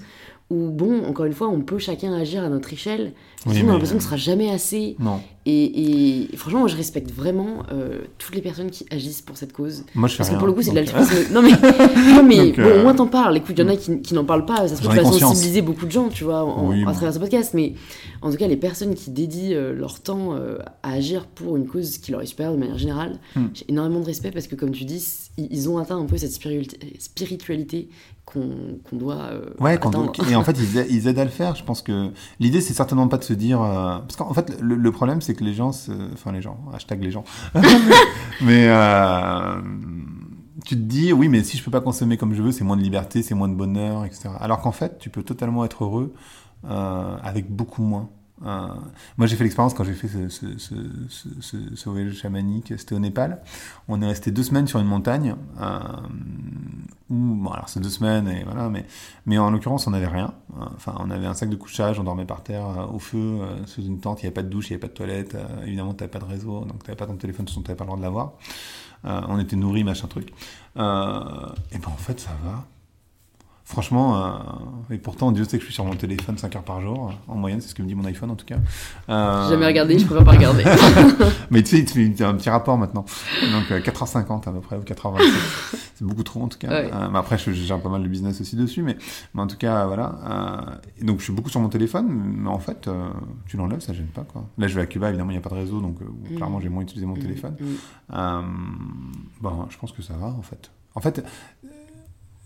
Où, bon, encore une fois, on peut chacun agir à notre échelle. Oui, mais on a l'impression que ce sera jamais assez. Non. Et, et franchement, moi, je respecte vraiment euh, toutes les personnes qui agissent pour cette cause. Moi, je fais Parce que pour le coup, c'est de euh, l'altruisme. Non, mais, non, mais Donc, bon, euh, au moins t'en parles. Écoute, il y en a qui, qui n'en parlent pas. Ça se trouve, tu vas sensibiliser beaucoup de gens, tu vois, en- Oui, à bon. travers ce podcast. Mais en tout cas, les personnes qui dédient euh, leur temps euh, à agir pour une cause qui leur est supérieure de manière générale, Hmm. j'ai énormément de respect parce que, comme tu dis, ils ils ont atteint un peu cette spiritualité qu'on doit euh, Ouais, atteindre. et en fait, ils, a- ils aident à le faire. Je pense que l'idée, c'est certainement pas de se dire. euh, parce qu'en fait, le, le problème, c'est que les gens. Enfin, les gens. Hashtag les gens. mais. euh, tu te dis, oui, mais si je peux pas consommer comme je veux, c'est moins de liberté, c'est moins de bonheur, etc. Alors qu'en fait, tu peux totalement être heureux euh, avec beaucoup moins. Euh, moi, j'ai fait l'expérience quand j'ai fait ce, voyage chamanique, c'était au Népal. On est resté deux semaines sur une montagne. Euh, bon, alors c'est deux semaines, et voilà, mais, en l'occurrence, on n'avait rien. Euh, Enfin, on avait un sac de couchage, on dormait par terre au feu, sous une tente, il n'y avait pas de douche, il n'y avait pas de toilette. évidemment, tu n'avais pas de réseau, donc tu n'avais pas ton téléphone, tu n'avais pas le droit de l'avoir. On était nourris, machin truc. Et ben en fait, ça va. Franchement, euh, et pourtant, Dieu sait que je suis sur mon téléphone 5 heures par jour, en moyenne, c'est ce que me dit mon iPhone en tout cas. Euh... J'ai jamais regardé, je préfère pas regarder. mais tu sais, il te un petit rapport maintenant. Donc 4h50 à peu près, ou 4h27. c'est beaucoup trop en tout cas. Euh, mais après, je gère pas mal de business aussi dessus, mais, mais en tout cas, voilà. Euh, donc je suis beaucoup sur mon téléphone, mais en fait, euh, tu l'enlèves, ça gêne pas. Quoi. Là, je vais à Cuba, évidemment, il n'y a pas de réseau, donc mm. clairement, j'ai moins utilisé mon mm. téléphone. Mm. bon, je pense que ça va en fait. En fait,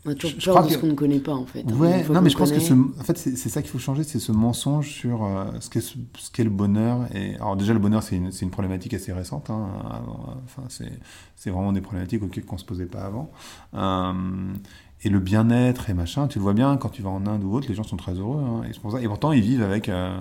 on a toujours je, peur de ce qu'on ne connaît pas, en fait. Hein. Ouais, non, mais je pense que ce, en fait, c'est ça qu'il faut changer, c'est ce mensonge sur euh, ce qu'est ce qu le bonheur. Et, alors, déjà, le bonheur, c'est une, une, problématique assez récente. Hein. Enfin, c'est vraiment des problématiques auxquelles on ne se posait pas avant. Euh, et le bien-être et machin, tu le vois bien, quand tu vas en Inde ou autre, les gens sont très heureux. Hein, et, pour ça, et pourtant, ils vivent avec. Euh,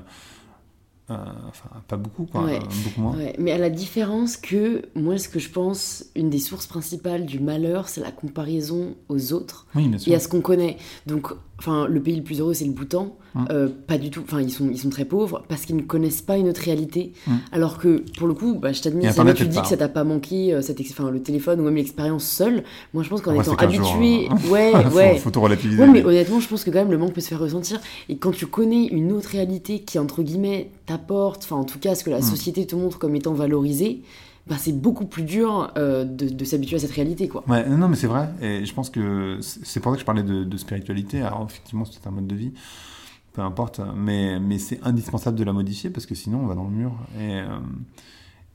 euh, enfin, pas beaucoup, quoi, beaucoup moins. Mais à la différence que, moi, ce que je pense, une des sources principales du malheur, c'est la comparaison aux autres et à ce qu'on connaît. Donc, enfin, le pays le plus heureux, c'est le Bhoutan. Hum. Euh, pas du tout. Enfin, ils sont, ils sont très pauvres parce qu'ils ne connaissent pas une autre réalité. Hum. Alors que, pour le coup, bah, je t'admire, si tu dis que ça t'a pas manqué, euh, cette enfin, le téléphone ou même l'expérience seule. Moi, je pense qu'en étant habitué, hein. ouais, ouais. faut, relativiser. Ouais, mais honnêtement, je pense que quand même le manque peut se faire ressentir. Et quand tu connais une autre réalité qui entre guillemets t'apporte, enfin, en tout cas, ce que la société te montre comme étant valorisé. Bah, c'est beaucoup plus dur euh, de, de s'habituer à cette réalité. Quoi. Ouais, non, mais c'est vrai. Et je pense que c'est pour ça que je parlais de, de spiritualité. Alors, effectivement, c'est un mode de vie peu importe, mais, mais c'est indispensable de la modifier parce que sinon on va dans le mur. Et, euh,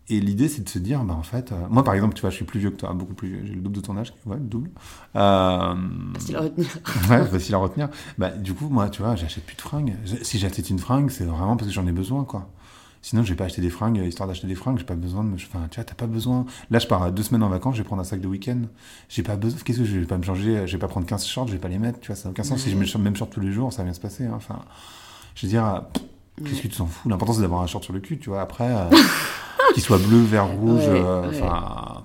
et l'idée c'est de se dire, bah en fait, euh, moi par exemple, tu vois, je suis plus vieux que toi, beaucoup plus vieux, j'ai le double de ton âge, ouais, le double. Facile à retenir. ouais, facile à retenir. Bah, du coup, moi, tu vois, j'achète plus de fringues. Si j'achète une fringue, c'est vraiment parce que j'en ai besoin, quoi. Sinon, je vais pas acheter des fringues, histoire d'acheter des fringues, j'ai pas besoin de me. Enfin, tu vois, t'as pas besoin. Là, je pars deux semaines en vacances, je vais prendre un sac de week-end. J'ai pas besoin. Qu'est-ce que je vais pas me changer Je vais pas prendre 15 shorts, je vais pas les mettre, tu vois, ça n'a aucun sens. Si je mets le même short tous les jours, ça va bien se passer. Hein. Enfin, je veux dire, qu'est-ce que tu t'en fous? L'important, c'est d'avoir un short sur le cul, tu vois. Après, euh, qu'il soit bleu, vert, rouge, euh, enfin.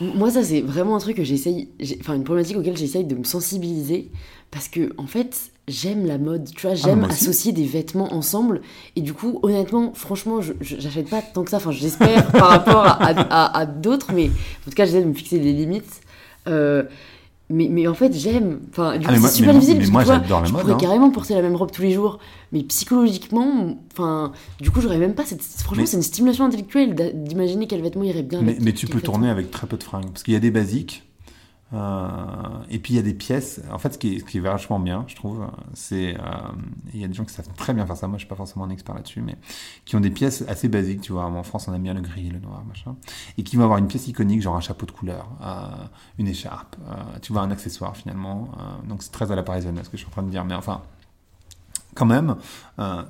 Moi, ça, c'est vraiment un truc que j'essaye. Enfin, une problématique auquel j'essaye de me sensibiliser. Parce que, en fait, j'aime la mode, tu vois, ah, j'aime associer des vêtements ensemble. Et du coup, honnêtement, franchement, j'achète pas tant que ça. Enfin, j'espère par rapport à, à, d'autres, mais en tout cas, j'essaie de me fixer des limites. Euh, mais, mais en fait, j'aime. Enfin, du ah, c'est super difficile. Mais, moi, j'adore la mode. Je pourrais hein. carrément porter la même robe tous les jours. Mais psychologiquement, enfin, du coup, j'aurais même pas cette. Franchement, c'est une stimulation intellectuelle d'imaginer quel vêtement irait bien. Mais, mais tu peux tourner avec très peu de fringues. Parce qu'il y a des basiques et puis il y a des pièces. En fait, ce qui est, vachement bien, je trouve, c'est euh, il y a des gens qui savent très bien faire ça. Moi, je suis pas forcément un expert là-dessus, mais qui ont des pièces assez basiques. Tu vois, en France, on aime bien le gris, le noir, machin, et qui vont avoir une pièce iconique, genre un chapeau de couleur, euh, une écharpe, tu vois, un accessoire finalement. donc c'est très à la parisienne, ce que je suis en train de dire. Mais enfin, quand même,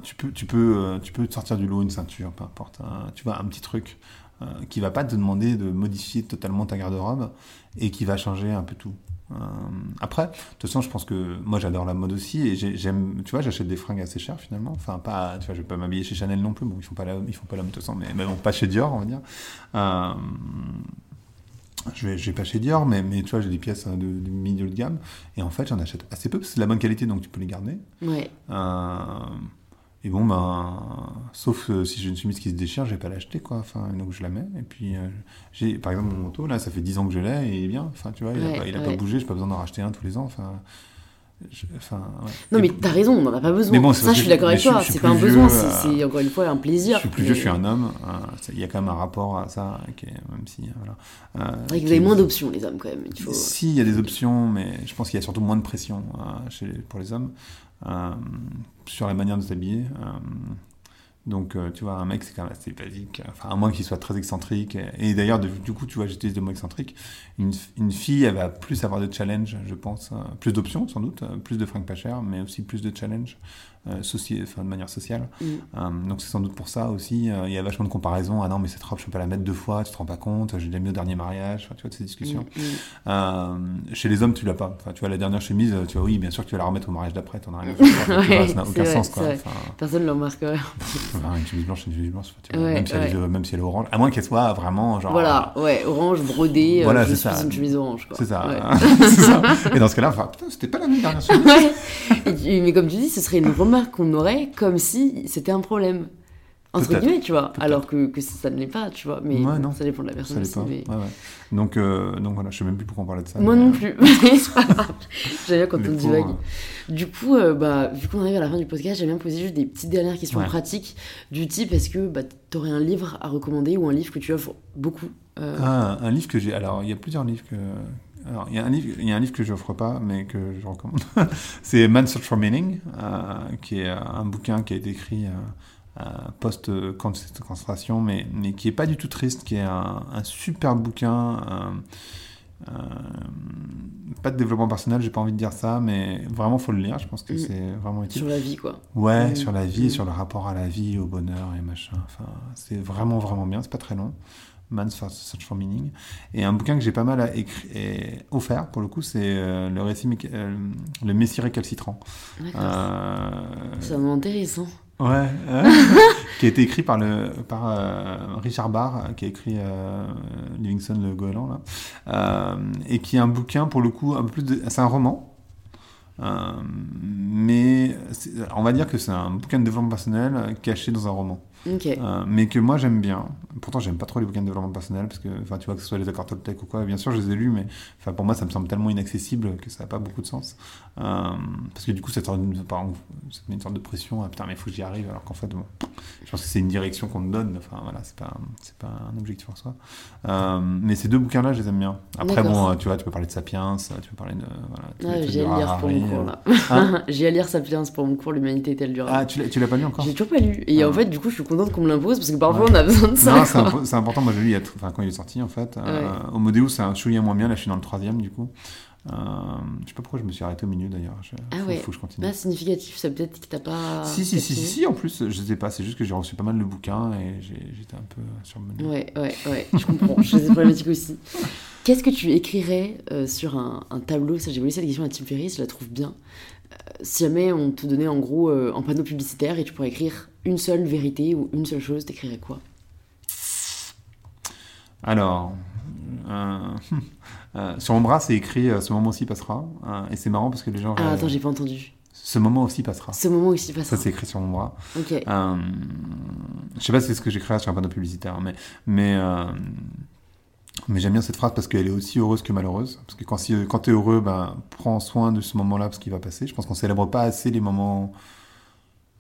tu peux, tu peux, tu peux sortir du lot une ceinture, peu importe. tu vois, un petit truc. Euh, qui va pas te demander de modifier totalement ta garde-robe et qui va changer un peu tout. Euh, après, de toute façon, je pense que moi j'adore la mode aussi et j'aime, tu vois, j'achète des fringues assez chères finalement. Enfin, pas, tu vois, je vais pas m'habiller chez Chanel non plus. Bon, ils font pas la, ils font pas l'homme de toute façon, mais, mais bon, pas chez Dior, on va dire. Euh, je vais, je vais pas chez Dior, mais, mais tu vois, j'ai des pièces de, de, milieu de gamme et en fait, j'en achète assez peu parce que c'est de la bonne qualité, donc tu peux les garder. Ouais. Euh, et bon, ben, sauf euh, si j'ai une chemise qui se déchire, je vais pas l'acheter, quoi. Enfin, donc je la mets. Et puis, euh, j'ai, par exemple, mon manteau, là, ça fait 10 ans que je l'ai et il est bien. Enfin, tu vois, il a, pas, il a pas bougé, j'ai pas besoin d'en racheter un tous les ans. Enfin, enfin, Non, mais t'as raison, on n'en a pas besoin. Mais bon, ça, je suis d'accord avec toi. C'est pas un besoin, euh, c'est encore une fois un plaisir. Je suis plus vieux, je suis un homme. Il y a quand même un rapport à ça, même si. Voilà, c'est vrai que vous avez moins d'options, les hommes, quand même. Il faut... Si, il y a des options, mais je pense qu'il y a surtout moins de pression chez, pour les hommes. Sur la manière de s'habiller. Donc, euh, tu vois, un mec, c'est quand même assez basique. Enfin, à moins qu'il soit très excentrique. Et, d'ailleurs, du coup, tu vois, j'utilise le mot excentrique. Une, fille, elle va plus avoir de challenge, je pense. Euh, plus d'options, sans doute. Euh, plus de pas chères, mais aussi plus de challenge. Euh, enfin, de manière sociale. Mm. Euh, donc c'est sans doute pour ça aussi. Euh, il y a vachement de comparaisons. Ah non, mais cette robe, je peux pas la mettre deux fois, tu te rends pas compte, j'ai mis au dernier mariage, enfin, tu vois, de ces discussions. Mm, mm. chez les hommes, tu l'as pas. Enfin, tu vois, la dernière chemise, tu vois, oui, bien sûr que tu vas la remettre au mariage d'après, t'en as rien à faire. ça n'a aucun sens, quoi. Personne ne le remarquerait. une chemise blanche, une chemise blanche, tu vois, même, si elle est, même, si elle est, orange. À moins qu'elle soit vraiment genre. Voilà, ouais, orange, brodée, voilà, c'est ça. une chemise orange, C'est ça. ça. Et dans ce cas-là, enfin, putain, c'était pas la dernière chemise. mais comme tu dis, ce serait une remarque qu'on aurait comme si c'était un problème. entre guillemets, tu vois. Alors que, que ça ne l'est pas, tu vois. Mais Ouais, non. ça dépend de la personne Ça aussi. dépend. mais- Ouais, ouais. Donc, euh, donc voilà, je sais même plus pourquoi on parlait de ça. Moi mais, non euh, plus. J'aime bien quand on divague. Du coup, euh, bah, vu qu'on arrive à la fin du podcast, j'aime bien poser juste des petites dernières questions pratiques du type est-ce que bah, t'aurais un livre à recommander ou un livre que tu offres beaucoup euh, Ah, un livre que j'ai. Alors, il y a plusieurs livres que. Alors, il y a un livre, il y a un livre que je n'offre pas, mais que je recommande. c'est Man's Search for Meaning, euh, qui est un bouquin qui a été écrit euh, euh, post-concentration, mais, mais qui est pas du tout triste, qui est un, un super bouquin. euh, euh, pas de développement personnel, j'ai pas envie de dire ça, mais vraiment faut le lire. Je pense que Mm. c'est vraiment utile. sur la vie, quoi. Ouais, Mm. sur la vie, Mm. sur le rapport à la vie, au bonheur et machin. Enfin, c'est vraiment, vraiment bien. C'est pas très long. Man's Search for Meaning. Et un bouquin que j'ai pas mal écrit, et offert, pour le coup, c'est euh, le récit, euh, le Messie récalcitrant. Euh, C'est intéressant. ouais, qui a été écrit par, le, par euh, Richard Barr, qui a écrit Livingston le Goéland, là. Et qui est un bouquin, pour le coup, un peu plus de... C'est un roman. Euh, mais on va dire que c'est un bouquin de développement personnel caché dans un roman. Euh, mais que moi j'aime bien. Pourtant, j'aime pas trop les bouquins de développement personnel parce que, enfin, tu vois, que ce soit les accords Toltec ou quoi, bien sûr, je les ai lus, mais enfin, pour moi, ça me semble tellement inaccessible que ça n'a pas beaucoup de sens. Euh, parce que du coup, ça te, met une sorte de pression, ah, putain, mais il faut que j'y arrive, alors qu'en fait, bon, je pense que c'est une direction qu'on te donne, enfin, voilà, c'est pas, c'est pas un objectif en soi. Euh, mais ces deux bouquins-là, je les aime bien. Après, bon, tu vois, tu peux parler de Sapiens, tu peux parler de. Voilà, j'ai à lire pour mon Harari, cours là. Hein j'ai à lire Sapiens pour mon cours L'humanité est-elle durable? Ah, tu l'as tu l'as pas lu encore? J'ai toujours pas lu. Et Ah. en fait, du coup, je suis contente qu'on me l'impose parce que parfois Ouais. on a besoin de ça. C'est important. Moi, je lu enfin, quand il est sorti, en fait. Euh, Homo Deus, c'est un chouïa moins bien. Là, je suis dans le troisième, du coup. Euh, je sais pas pourquoi je me suis arrêté au milieu, d'ailleurs. Ah faut, ouais. faut que je continue. Là, significatif, ça peut-être que t'as pas. si, si, si, si, si, en plus, je sais pas. C'est juste que j'ai reçu pas mal de bouquins et j'étais un peu surmené. Ouais, ouais, ouais, je comprends. je fais des problématiques aussi. Qu'est-ce que tu écrirais euh, sur un, un tableau? Ça, j'ai volé cette question à Tim Ferriss, je la trouve bien. Euh, si jamais on te donnait en gros un panneau publicitaire et tu pourrais écrire une seule vérité ou une seule chose, t'écrirais quoi? Alors, euh, euh, sur mon bras, c'est écrit euh, Ce moment aussi passera. Et c'est marrant parce que les gens. Ah, attends, j'ai pas entendu. Ce moment aussi passera. Ce moment aussi passe. Ça, c'est écrit sur mon bras. Ok. Euh, je sais pas si c'est ce que j'écrirais sur un panneau publicitaire, mais, mais, euh, mais j'aime bien cette phrase parce qu'elle est aussi heureuse que malheureuse. Parce que quand, si, quand tu es heureux, ben, prends soin de ce moment-là parce qu'il va passer. Je pense qu'on célèbre pas assez les moments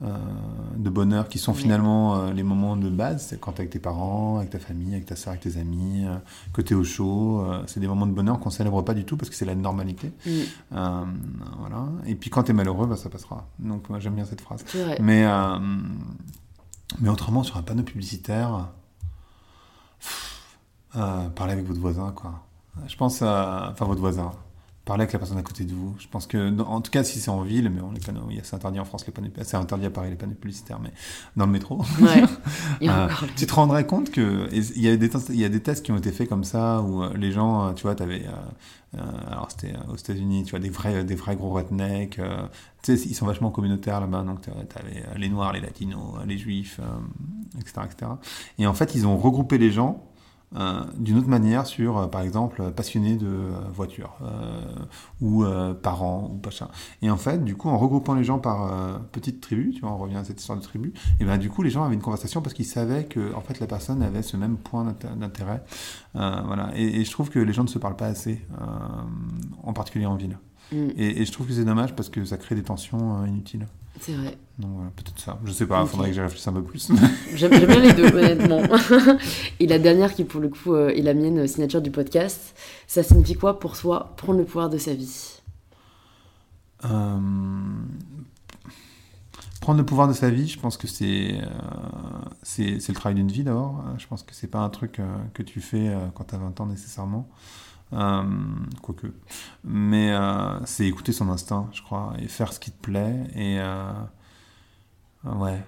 de bonheur qui sont finalement euh, les moments de base. C'est quand tu avec tes parents, avec ta famille, avec ta soeur, avec tes amis, euh, que tu es au chaud. euh, c'est des moments de bonheur qu'on célèbre pas du tout parce que c'est la normalité. Mm, Euh, voilà. Et puis quand tu es malheureux, ben, ça passera. Donc moi j'aime bien cette phrase. Mais, euh, mais autrement, sur un panneau publicitaire, pff, euh, parlez avec votre voisin, quoi. Je pense à. Enfin, votre voisin. Parlez avec la personne à côté de vous. Je pense que, dans- en tout cas, si c'est en ville, mais on, les panneaux, il y a- c'est interdit en France, les panneaux, c'est interdit à Paris, les panneaux publicitaires, mais dans le métro. Ouais. Euh, tu te rendrais compte que il y a des tests- il y a des tests qui ont été faits comme ça où euh, les gens euh, tu vois t'avais euh, alors c'était aux États-Unis tu vois des vrais des vrais gros rednecks euh, tu sais ils sont vachement communautaires là-bas donc t'avais les noirs les latinos les juifs euh, etc etc et en fait ils ont regroupé les gens euh, d'une autre manière sur, euh, par exemple, euh, passionnés de voitures euh, ou parents ou machin. Et en fait, du coup, en regroupant les gens par petites tribus, tu vois, on revient à cette histoire de tribu, et ben du coup, les gens avaient une conversation parce qu'ils savaient que, en fait, la personne avait ce même point d'inté- d'intérêt. Voilà. Et, je trouve que les gens ne se parlent pas assez, en particulier en ville. Mm, Et, et je trouve que c'est dommage parce que ça crée des tensions euh, inutiles. c'est vrai. Donc voilà, peut-être ça. Je sais pas, il faudrait que j'y réfléchisse un peu plus. J'aime bien les deux, honnêtement. Et la dernière, qui pour le coup euh, est la mienne euh, signature du podcast, ça signifie quoi pour toi prendre le pouvoir de sa vie? Euh, Prendre le pouvoir de sa vie, je pense que c'est euh, le travail d'une vie d'abord. Je pense que c'est pas un truc euh, que tu fais quand tu as 20 ans nécessairement. Euh, quoique. Mais euh, c'est écouter son instinct, je crois, et faire ce qui te plaît. Et, euh, ouais.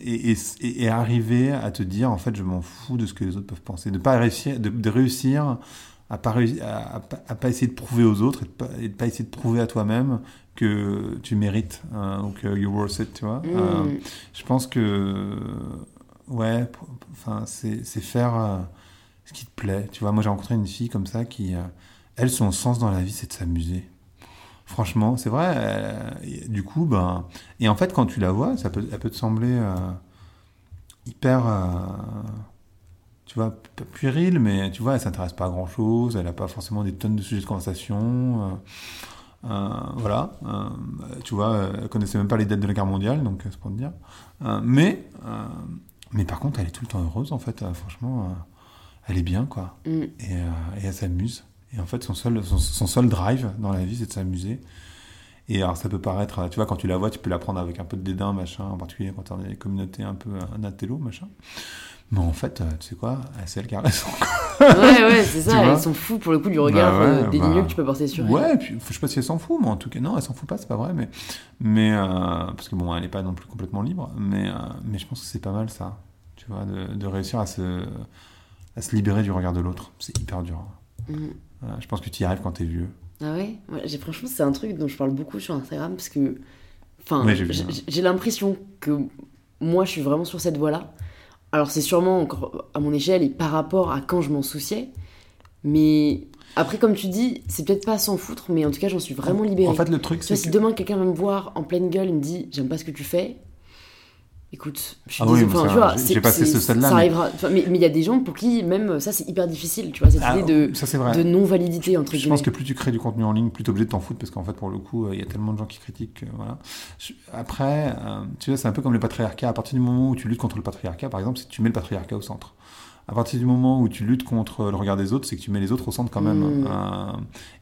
et, et, arriver à te dire, en fait, je m'en fous de ce que les autres peuvent penser. De pas réussir, de, de réussir à pas, à, à pas- à pas essayer de prouver aux autres et de pas, et de pas essayer de prouver à toi-même que tu mérites ou que you're worth it, tu vois. Mm, je pense que ouais enfin c'est c'est faire qui te plaît tu vois moi j'ai rencontré une fille comme ça qui euh, elle son sens dans la vie c'est de s'amuser franchement c'est vrai euh, du coup ben et en fait quand tu la vois ça peut elle peut te sembler euh, hyper, tu vois, puérile, mais tu vois, elle s'intéresse pas à grand chose, elle a pas forcément des tonnes de sujets de conversation. voilà, euh, tu vois, elle connaissait même pas les dates de la guerre mondiale, donc c'est pour te dire. Mais, mais par contre, elle est tout le temps heureuse, en fait, franchement, elle est bien, quoi. Mm. Et, euh, et elle s'amuse. Et en fait, son seul, son, son seul drive dans la vie, c'est de s'amuser. Et alors, ça peut paraître, euh, tu vois, quand tu la vois, tu peux la prendre avec un peu de dédain, machin, en particulier quand tu es dans des communautés un peu euh, intello, machin. Mais en fait, tu sais quoi, c'est elle qui a raison. Ouais, ouais, c'est ça. Ils sont fous pour le coup du regard Bah ouais, bah, que tu peux porter sur elle. Ouais, puis je sais pas si elle s'en fout, mais en tout cas, non, elle s'en fout pas, c'est pas vrai, mais, mais euh, parce que bon, elle est pas non plus complètement libre, mais, euh, mais je pense que c'est pas mal ça, tu vois, de, de réussir à se, à se libérer du regard de l'autre. C'est hyper dur. Mm. Voilà, je pense que tu y arrives quand t'es vieux. Ah ouais, ouais j'ai, Franchement, c'est un truc dont je parle beaucoup sur Instagram parce que. Enfin, Ouais, j'ai l'impression que moi, je suis vraiment sur cette voie-là. Alors, c'est sûrement encore à mon échelle et par rapport à quand je m'en souciais. Mais après, comme tu dis, c'est peut-être pas à s'en foutre, mais en tout cas, j'en suis vraiment libérée. En fait, le truc, c'est si que... demain quelqu'un va me voir en pleine gueule et me dit J'aime pas ce que tu fais. Écoute, je suis Ah oui, désolée. Enfin, ça, tu vois, j'ai- passé ce stade-là, Ça mais- arrivera. Enfin, mais il y a des gens pour qui, même ça, c'est hyper difficile, tu vois, cette Ah, idée de, ça non-validité, entre Je guillemets. pense que plus tu crées du contenu en ligne, plus tu es obligé de t'en foutre parce qu'en fait, pour le coup, euh, il y a tellement de gens qui critiquent. que, voilà. Je- Après, euh, tu vois, c'est un peu comme le patriarcat. À partir du moment où tu luttes contre le patriarcat, par exemple, que tu mets le patriarcat au centre. À partir du moment où tu luttes contre le regard des autres, c'est que tu mets les autres au centre quand même. Mm. Euh,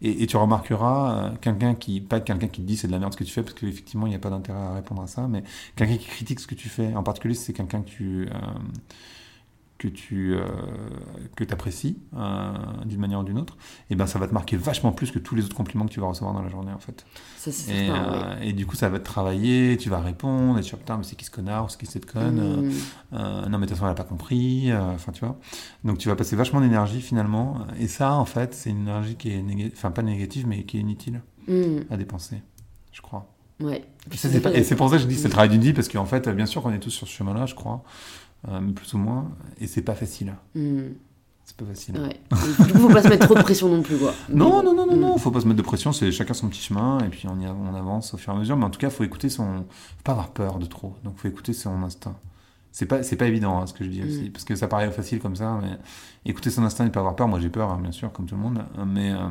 et, et tu remarqueras euh, quelqu'un qui, pas quelqu'un qui te dit c'est de la merde ce que tu fais, parce qu'effectivement, il n'y a pas d'intérêt à répondre à ça, mais quelqu'un qui critique ce que tu fais, en particulier, si c'est quelqu'un que tu. euh, que tu euh, que apprécies euh, d'une manière ou d'une autre, et ben ça va te marquer vachement plus que tous les autres compliments que tu vas recevoir dans la journée en fait. Ça, c'est Et, certain, ouais. euh, et du coup ça va te travailler, tu vas répondre, et tu vas putain mais c'est qui ce connard ou c'est qui cette conne, Mm. non mais de toute façon elle a pas compris, enfin tu vois. Donc tu vas passer vachement d'énergie finalement, et ça en fait c'est une énergie qui est enfin pas négative mais qui est inutile Mm. à dépenser, je crois. Ouais. Et, c'est pour ça que je dis que c'est le travail d'une vie, parce qu'en fait bien sûr qu'on est tous sur ce chemin-là je crois, plus ou moins, et c'est pas facile. Mm. C'est pas facile. Ouais. Coup, faut pas se mettre trop de pression non plus, quoi. Non, non, non, non, non, faut pas se mettre de pression, c'est chacun son petit chemin, et puis on, y on avance au fur et à mesure, mais en tout cas, faut écouter son. Faut pas avoir peur de trop, donc faut écouter son instinct. C'est pas, c'est pas évident hein, ce que je dis aussi, parce que ça paraît facile comme ça, mais écouter son instinct et pas avoir peur, moi j'ai peur, hein, bien sûr, comme tout le monde, mais euh,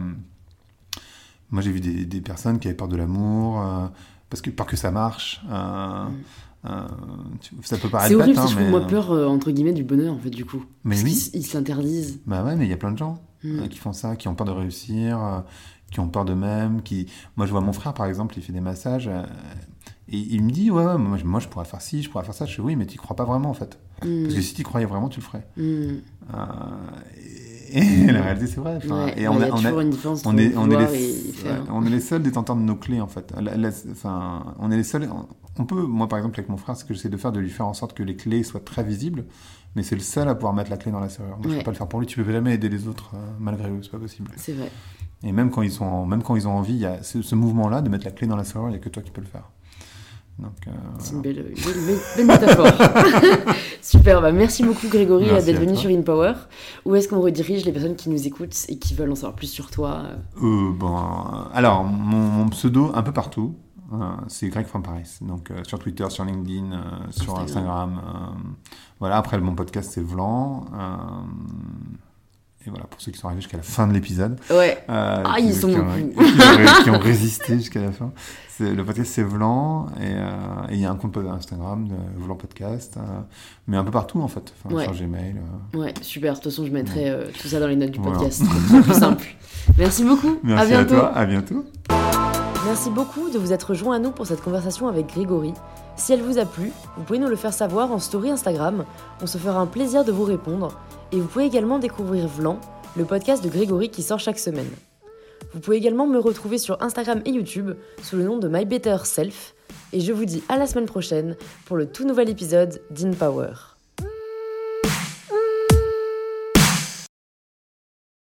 moi j'ai vu des, des personnes qui avaient peur de l'amour, euh, parce que, peur que ça marche. euh, Mm. euh, ça peut paraître C'est horrible, bête, parce hein, je mais, trouve, moi, peur, euh, entre guillemets, du bonheur, en fait, du coup. Mais Parce oui. Ils s'interdisent. Bah ouais, mais il y a plein de gens. Mm. euh, qui font ça, qui ont peur de réussir, euh, qui ont peur d'eux-mêmes, qui... Moi, je vois mon frère, par exemple, il fait des massages, euh, et il me dit, ouais, ouais, moi, je- moi, je pourrais faire ci, je pourrais faire ça. Je fais, oui, mais tu crois pas vraiment, en fait. Mm. Parce que si tu croyais vraiment, tu le ferais. Mm. Euh, et, et la réalité, c'est vrai. Enfin, Ouais, et on, il y a- a on, a- toujours une différence on entre est, on, est vouloir les, ouais, on est les seuls détenteurs de nos clés, en fait. La- la- enfin, on est les seuls... On peut, moi, par exemple, avec mon frère, ce que j'essaie de faire, de lui faire en sorte que les clés soient très visibles, mais c'est le seul à pouvoir mettre la clé dans la serrure. Moi, je Ouais. peux pas le faire pour lui. Tu peux jamais aider les autres, euh, malgré eux, c'est pas possible. C'est vrai. Et même quand ils, sont en- même quand ils ont envie, il y a ce, ce mouvement-là de mettre la clé dans la serrure, il n'y a que toi qui peux le faire. Euh, C'est une belle, belle, belle- belle métaphore. Super, bah merci beaucoup Grégory d'être venu toi. sur InPower. Où est-ce qu'on redirige les personnes qui nous écoutent et qui veulent en savoir plus sur toi euh, euh, bon, alors, mon, mon pseudo, un peu partout, euh, c'est Greg from Paris. Donc, euh, sur Twitter, sur LinkedIn, sur Instagram. Instagram. voilà, après, mon podcast, c'est Vlan. Euh, et voilà, pour ceux qui sont arrivés jusqu'à la fin de l'épisode. Ouais. Euh, Ah, qui- ils sont qui, ont, qui ont- qui ont résisté jusqu'à la fin. Le podcast, c'est Vlan. Et euh, et il y a un compte Instagram de Vlan Podcast. euh, mais un peu partout, en fait. Enfin, Ouais. Sur Gmail. euh. Ouais, super. De toute façon, je mettrai euh, tout ça dans les notes du Voilà. podcast. C'est plus simple. Merci beaucoup. Merci à bientôt. toi. À bientôt. Merci beaucoup de vous être rejoint à nous pour cette conversation avec Grégory. Si elle vous a plu, vous pouvez nous le faire savoir en story Instagram. On se fera un plaisir de vous répondre. Et vous pouvez également découvrir Vlan, le podcast de Grégory qui sort chaque semaine. Vous pouvez également me retrouver sur Instagram et YouTube sous le nom de My Better Self. Et je vous dis à la semaine prochaine pour le tout nouvel épisode d'InPower.